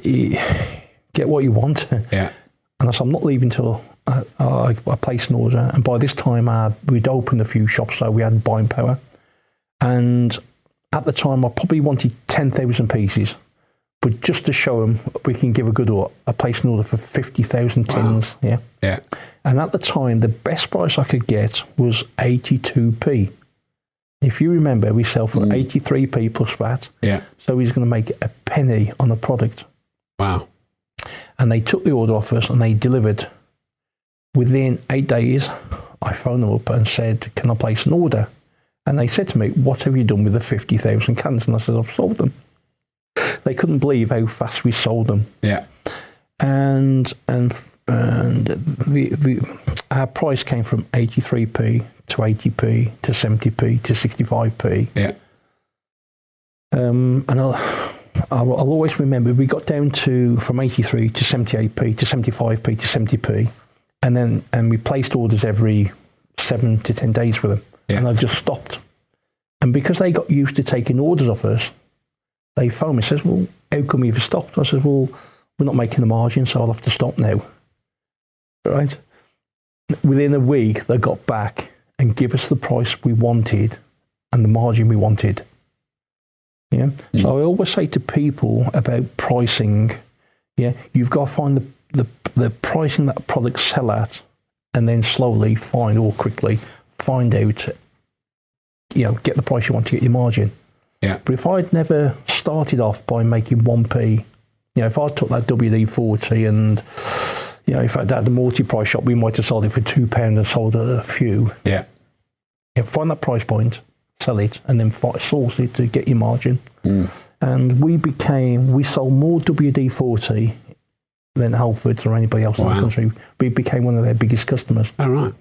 get what you want, Yeah. and I said, I'm not leaving till I, I, I place an order. And by this time, uh, we'd opened a few shops, so we had buying power. And at the time, I probably wanted 10,000 pieces. But just to show them we can give a good order, I placed an order for 50,000 tins. Yeah. Yeah. And at the time, the best price I could get was 82p. If you remember, we sell for 83p plus VAT. Yeah. So he's going to make a penny on the product. Wow. And they took the order off us and they delivered. Within eight days, I phoned them up and said, Can I place an order? And they said to me, What have you done with the 50,000 cans? And I said, I've sold them. They couldn't believe how fast we sold them. Yeah. And and and the, the, our price came from 83p to 80p to 70p to 65p. Yeah. Um, and I'll, I'll, I'll always remember we got down to from 83 to 78p to 75p to 70p, and then and we placed orders every seven to ten days with them, and I just stopped. And because they got used to taking orders off us, they phoned me and says, "Well, how come you've stopped?" I said, "Well, we're not making the margin, so I'll have to stop now." Right. Within a week, they got back and give us the price we wanted and the margin we wanted. Yeah. Mm. So I always say to people about pricing, yeah, you've got to find the, the, the pricing that products sell at and then slowly find or quickly find out, you know, get the price you want to get your margin. Yeah. But if I'd never started off by making 1p, you know, if I took that WD 40 and, you know, if I'd had a multi price shop, we might have sold it for £2 and sold a few. Yeah. Yeah, find that price point, sell it, and then fi- source it to get your margin. Mm. And we became, we sold more WD 40 than Halfords or anybody else in the country. We became one of their biggest customers. All right.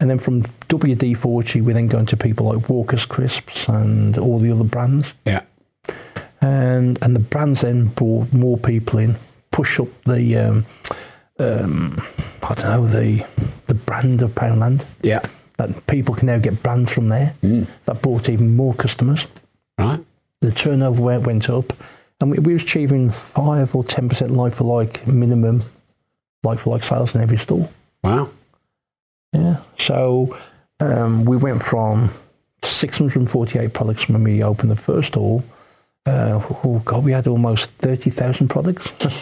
And then from WD 40, we then go into people like Walker's Crisps and all the other brands. Yeah. And and the brands then brought more people in, push up the, um, um, I don't know, the the brand of Poundland. Yeah. That people can now get brands from there. That brought even more customers. Right. The turnover went, went up, and we, we were achieving five or ten percent like for like minimum, like for like sales in every store. Wow. Yeah. So um, we went from 648 products when we opened the first store. Uh, oh God, we had almost 30,000 products.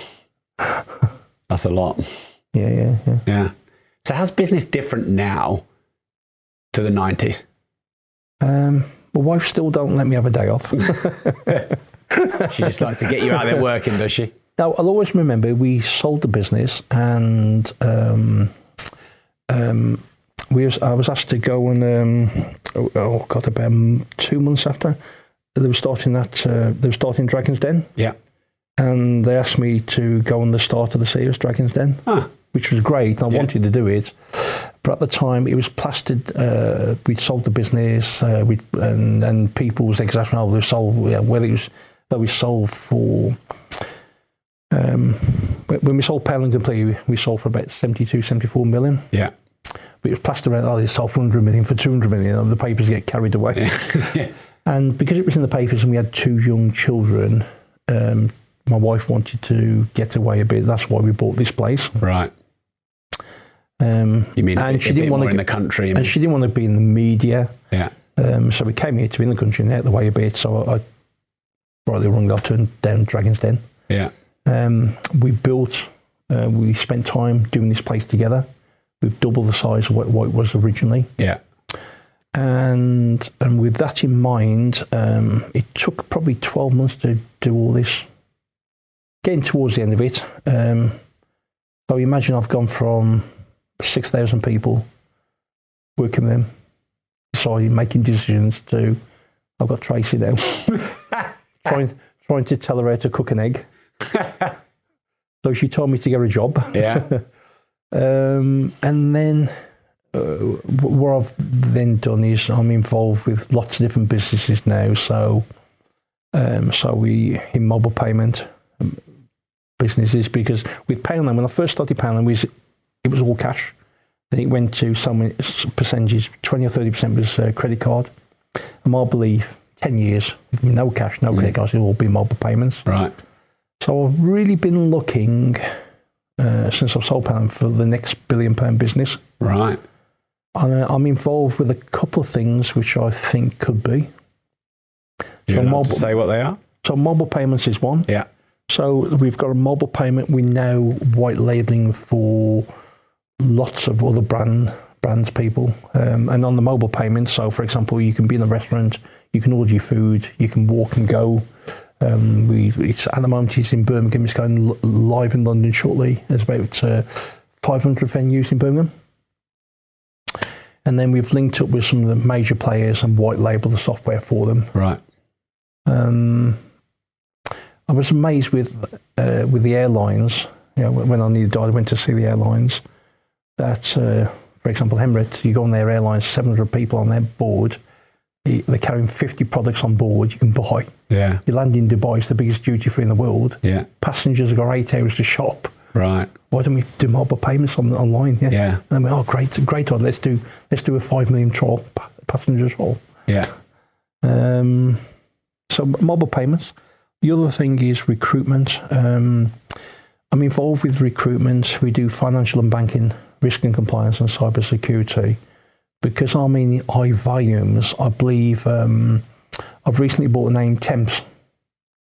That's a lot. Yeah, yeah, yeah. Yeah. So how's business different now to the 90s? Um, my wife still don't let me have a day off. She just likes to get you out there working, does she? Now, I'll always remember we sold the business and um, um, we was, I was asked to go and, um, oh, oh God, about two months after, they were starting that, uh, they were starting Dragon's Den. Yeah. And they asked me to go on the start of the series, Dragon's Den, which was great. I wanted to do it. But at the time, it was plastered. Uh, we'd sold the business, uh, we and, and people was exasperated. Oh, we sold, yeah, whether it was that we sold for. Um, when we sold Poundland completely, we sold for about 72, 74 million. Yeah. But it was plastered around, oh, they sold for 100 million, for 200 million, and the papers get carried away. and because it was in the papers and we had two young children, um, my wife wanted to get away a bit. That's why we bought this place. Right. Um, You mean and she didn't want to in the country and she didn't want to be in the media. Yeah. Um, so we came here to be in the country and out the way a bit. So I, rightly or wrongly, I turned down Dragon's Den. Yeah. Um, we built, uh, we spent time doing this place together. We've doubled the size of what, what it was originally. Yeah. And and with that in mind, um, it took probably 12 months to do all this. Getting towards the end of it, um, so imagine I've gone from 6,000 people working with them, deciding, making decisions to, I've got Tracy now, trying, trying to tell her how to cook an egg. so she told me to get a job. Yeah. um, and then uh, what I've then done is I'm involved with lots of different businesses now. So, um, so we in mobile payment um, businesses because with Poundland, when I first started Poundland, was it was all cash. Then it went to some percentages, twenty or thirty percent was uh, credit card. And my belief, ten years, no cash, no credit cards, it'll all be mobile payments. Right. So I've really been looking uh, since I've sold Pound for the next billion pound business. Right. And, uh, I'm involved with a couple of things which I think could be. You allowed to say what they are? So mobile payments is one. Yeah. So we've got a mobile payment. We're now white labeling for lots of other brand brands people. Um, and on the mobile payments, so for example, you can be in a restaurant, you can order your food, you can walk and go. Um, we it's at the moment it's in Birmingham. It's going l- live in London shortly. There's about uh, 500 venues in Birmingham. And then we've linked up with some of the major players and white label the software for them. Right. Um, I was amazed with uh, with the airlines. You know, when I needed, I went to see the airlines. That, uh, for example, Emirates, you go on their airlines, 700 people on their board. They- They're carrying 50 products on board you can buy. Yeah. You land in Dubai, it's the biggest duty free in the world. Yeah. Passengers have got eight hours to shop. Right. Why don't we do mobile payments on, online? Yeah. Yeah. And then we, oh, great, great. Let's do let's do a five million trial pa- passengers all. Yeah. Um, so mobile payments. The other thing is recruitment. Um, I'm involved with recruitment. We do financial and banking, risk and compliance, and cybersecurity. Because I'm in high volumes, I believe um, I've recently bought a name Temps,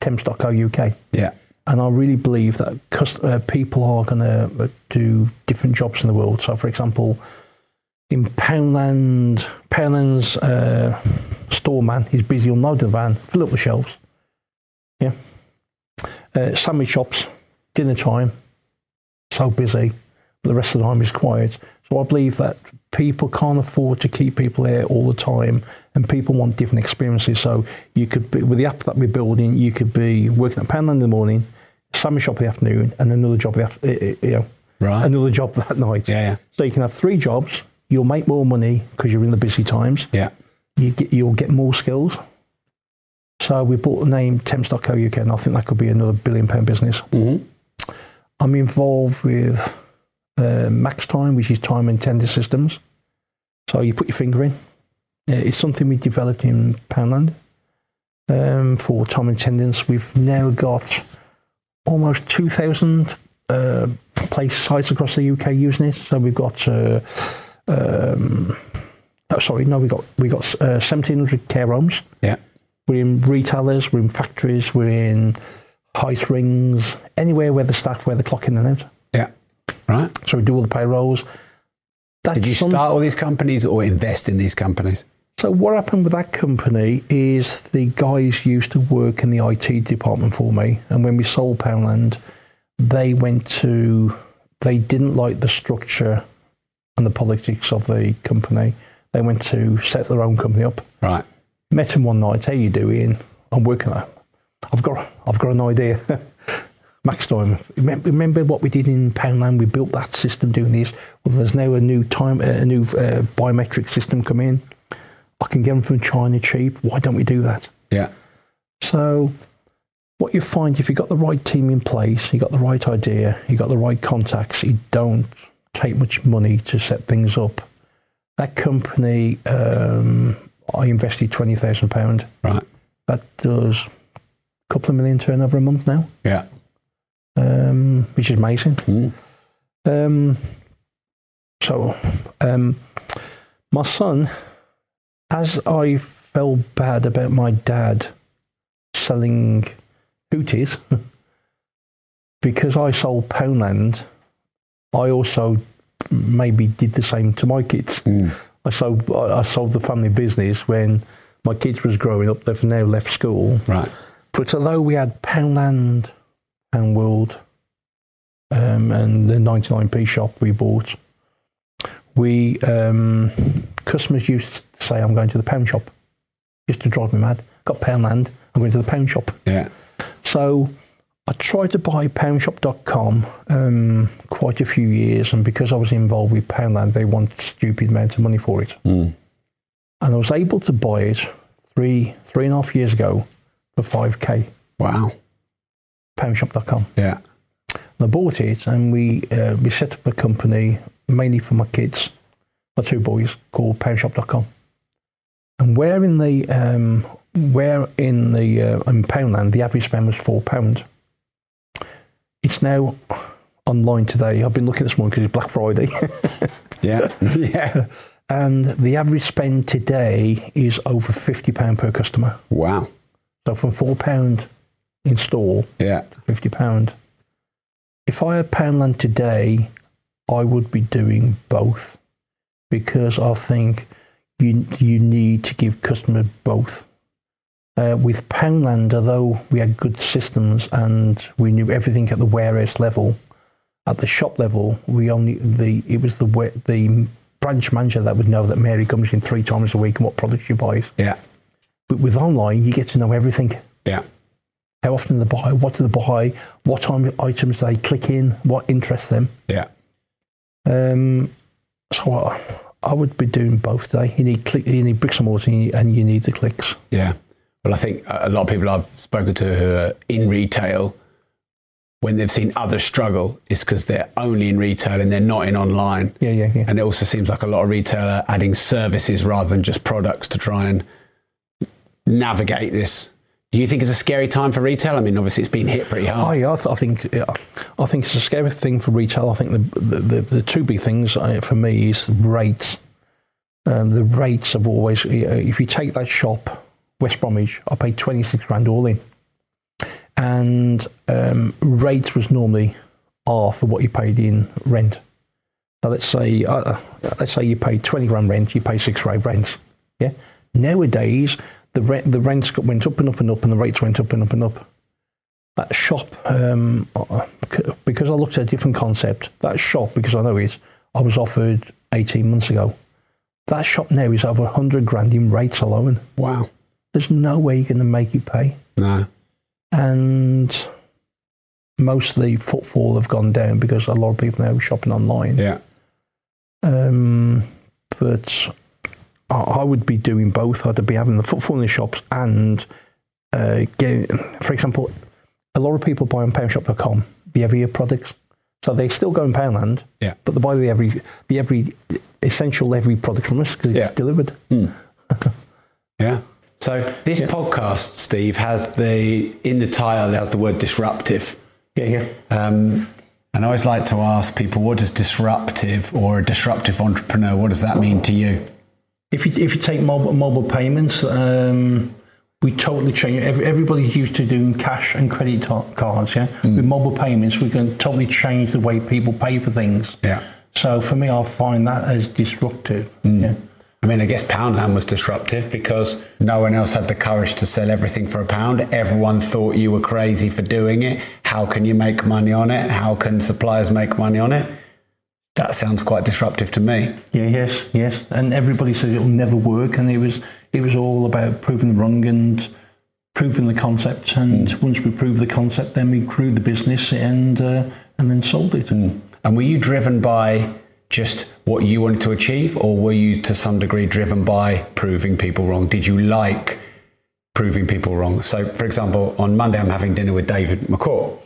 temps.co.uk. Yeah. And I really believe that cust- uh, people are going to do different jobs in the world. So, for example, in Poundland, Poundland's uh, storeman, he's busy unloading the van, fill up the shelves. Yeah. Uh, sandwich shops, dinner time, so busy, but the rest of the time is quiet. So I believe that people can't afford to keep people there all the time, and people want different experiences. So you could be with the app that we're building, you could be working at Poundland in the morning, sandwich shop in the afternoon, and another job, the eh, eh, you know, Right. another job that night. Yeah. Yeah. So you can have three jobs. You'll make more money because you're in the busy times. Yeah. You get, you'll get more skills. So we bought the name Temps.co.uk, and I think that could be another billion pound business. Mm-hmm. I'm involved with uh, Max Time, which is time and tender systems. So you put your finger in. Uh, it's something we developed in Poundland um, for time and attendance. We've now got almost 2,000 uh, place sites across the UK using it. So we've got, uh, um, oh, sorry, no, we got we got uh, 1,700 care homes. Yeah. We're in retailers, we're in factories, we're in ice rings, anywhere where the staff wear the clock in and out. Yeah. Right. So we do all the payrolls. Did you some- start all these companies or invest in these companies? So what happened with that company is the guys used to work in the IT department for me, and when we sold Poundland, they went to they didn't like the structure and the politics of the company. They went to set their own company up. Right. Met him one night. How you doing? I'm working on. I've got I've got an idea. Max time. Remember, remember what we did in Poundland? We built that system doing this. Well, there's now a new time, a new uh, biometric system come in. I can get them from China cheap. Why don't we do that? Yeah. So, what you find if you've got the right team in place, you've got the right idea, you've got the right contacts, you don't take much money to set things up. That company, um, I invested twenty thousand pound. Right. That does a couple of million turnover a month now, Yeah. Um, which is amazing. Um, so, um, my son, as I felt bad about my dad selling Hooties, because I sold Poundland, I also maybe did the same to my kids. I sold I sold the family business when my kids was growing up. They've now left school. Right. But although we had Poundland, Pound World, um, and the 99p shop we bought, we um, customers used to say, "I'm going to the pound shop," used to drive me mad. Got Poundland, I'm going to the pound shop. Yeah. So I tried to buy poundshop.com um, quite a few years, and because I was involved with Poundland, they want stupid amounts of money for it. Mm. And I was able to buy it three three and a half years ago for five k. Wow. Poundshop.com. Yeah. And I bought it, and we uh, we set up a company mainly for my kids, my two boys, called Poundshop.com. And where in the um, where in the uh, in Poundland the average spend was four pound. It's now online today. I've been looking this morning because it's Black Friday. Yeah. yeah. and the average spend today is over fifty pound per customer. Wow. So from four pound in store Yeah. fifty pound. If I had Poundland today, I would be doing both. because I think you you need to give customers both. Uh, with Poundland, although we had good systems and we knew everything at the warehouse level, at the shop level, we only the it was the the branch manager that would know that Mary comes in three times a week and what products she buys. Yeah. But with online, you get to know everything. Yeah. How often they buy, what do they buy, what time items they click in, what interests them. Yeah. Um, so I, I would be doing both today. You need click, you need bricks and mortar, and you- and you need the clicks. Yeah. Well, I think a lot of people I've spoken to who are in retail, when they've seen others struggle, is because they're only in retail and they're not in online. Yeah, yeah, yeah. And it also seems like a lot of retail are adding services rather than just products to try and navigate this. Do you think it's a scary time for retail? I mean, obviously it's been hit pretty hard. Oh yeah, I, th- I think yeah, I think it's a scary thing for retail. I think the the, the, the two big things uh, for me is the rates. Um, the rates have always. If you take that shop, West Bromwich, I paid twenty six grand all in, and um, rates was normally half of what you paid in rent. So let's say uh, let's say you paid twenty grand rent, you pay six grand rent. Yeah. Nowadays, the rent the rents got, went up and up and up, and the rates went up and up and up that shop, um, because I looked at a different concept, that shop, because I know it, I was offered 18 months ago. That shop now is over 100 grand in rates alone. Wow. There's no way you're going to make it pay. No. And most of the footfall have gone down because a lot of people now are shopping online. Yeah. Um, but I, I would be doing both. I'd be having the footfall in the shops and uh, getting, for example, a lot of people buy on poundshop.com the every year products. So they still go in Poundland, Yeah. but they buy the every the every essential every product from us because it's delivered. Yeah. So this podcast, Steve, has the in the title it has the word disruptive. Yeah, yeah. Um, and I always like to ask people, what does disruptive or a disruptive entrepreneur? What does that mean to you? If you if you take mobile mobile payments, um, we totally change. Every, everybody's used to doing cash and credit cards. Yeah, with mobile payments, we can totally change the way people pay for things. Yeah. So for me, I find that as disruptive. Yeah. I mean, I guess Poundland was disruptive because no one else had the courage to sell everything for a pound. Everyone thought you were crazy for doing it. How can you make money on it? How can suppliers make money on it? That sounds quite disruptive to me. Yeah, yes, yes. And everybody says it'll never work, and it was it was all about proving them wrong and proving the concept. And once we proved the concept, then we grew the business and uh, and then sold it. And were you driven by just what you wanted to achieve, or were you to some degree driven by proving people wrong? Did you like proving people wrong? So, for example, on Monday, I'm having dinner with David McCaw.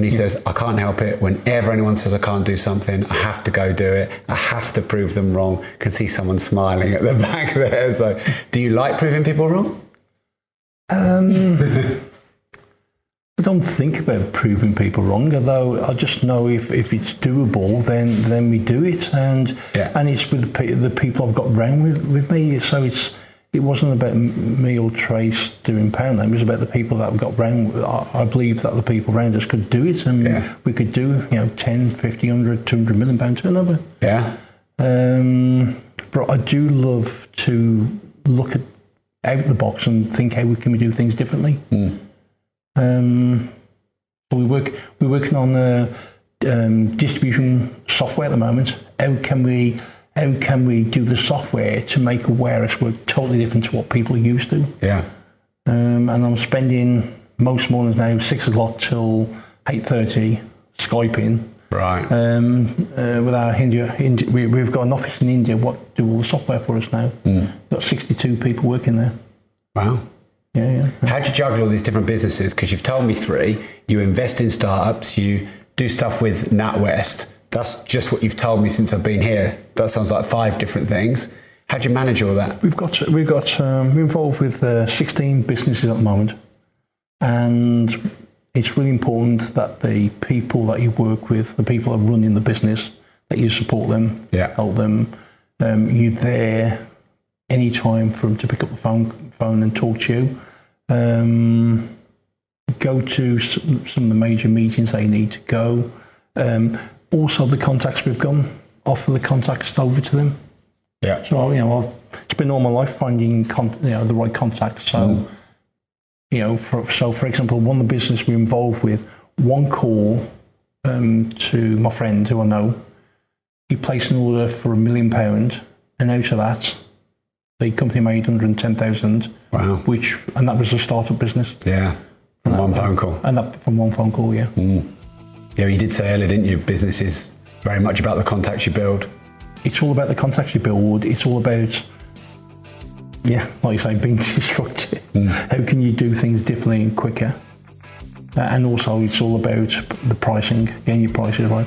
And he says, I can't help it. Whenever anyone says I can't do something, I have to go do it. I have to prove them wrong. Can see someone smiling at the back there. So, do you like proving people wrong? Um, I don't think about proving people wrong, although I just know if, if it's doable, then then we do it, and and it's with the, the people I've got round with, with me. So it's it wasn't about me or Trace doing Poundland. It was about the people that got round. I, I believe that the people around us could do it, and we could do you know 10, 50, 100, 200 million pound turnover. Yeah. Um, but I do love to look at out the box and think how we can we do things differently. Um, we work we're working on uh, um, distribution software at the moment. How can we how can we do the software to make a warehouse work totally different to what people are used to? Yeah. Um, and I'm spending most mornings now six o'clock till eight thirty skyping. Right. Um, uh, with our India, India we, we've got an office in India. What do all the software for us now? Mm. Got 62 people working there. Wow. Yeah, yeah. How do you juggle all these different businesses? Because you've told me three. You invest in startups. You do stuff with NatWest. That's just what you've told me since I've been here. That sounds like five different things. How do you manage all that? We've got we've got um, we're involved with uh, 16 businesses at the moment, and it's really important that the people that you work with, the people that are running the business, that you support them, yeah. help them. Um, you're there any time for them to pick up the phone phone and talk to you. Um, go to some, some of the major meetings they need to go. Um, also, the contacts we've got, offer the contacts over to them. Yeah. So you know, I've, it's been all my life finding con- you know the right contacts. So you know, for, so for example, one of the business we're involved with, one call um, to my friend who I know, he placed an order for a million pound, and out of that, the company made hundred and ten thousand. Wow. Which and that was a startup business. Yeah. From one phone call. And that from one phone call, yeah. Mm. Yeah, you did say earlier, didn't you? Business is very much about the contacts you build. It's all about the contacts you build. It's all about, yeah, like you say, being disruptive. How can you do things differently and quicker? Uh, and also, it's all about the pricing, getting your prices right.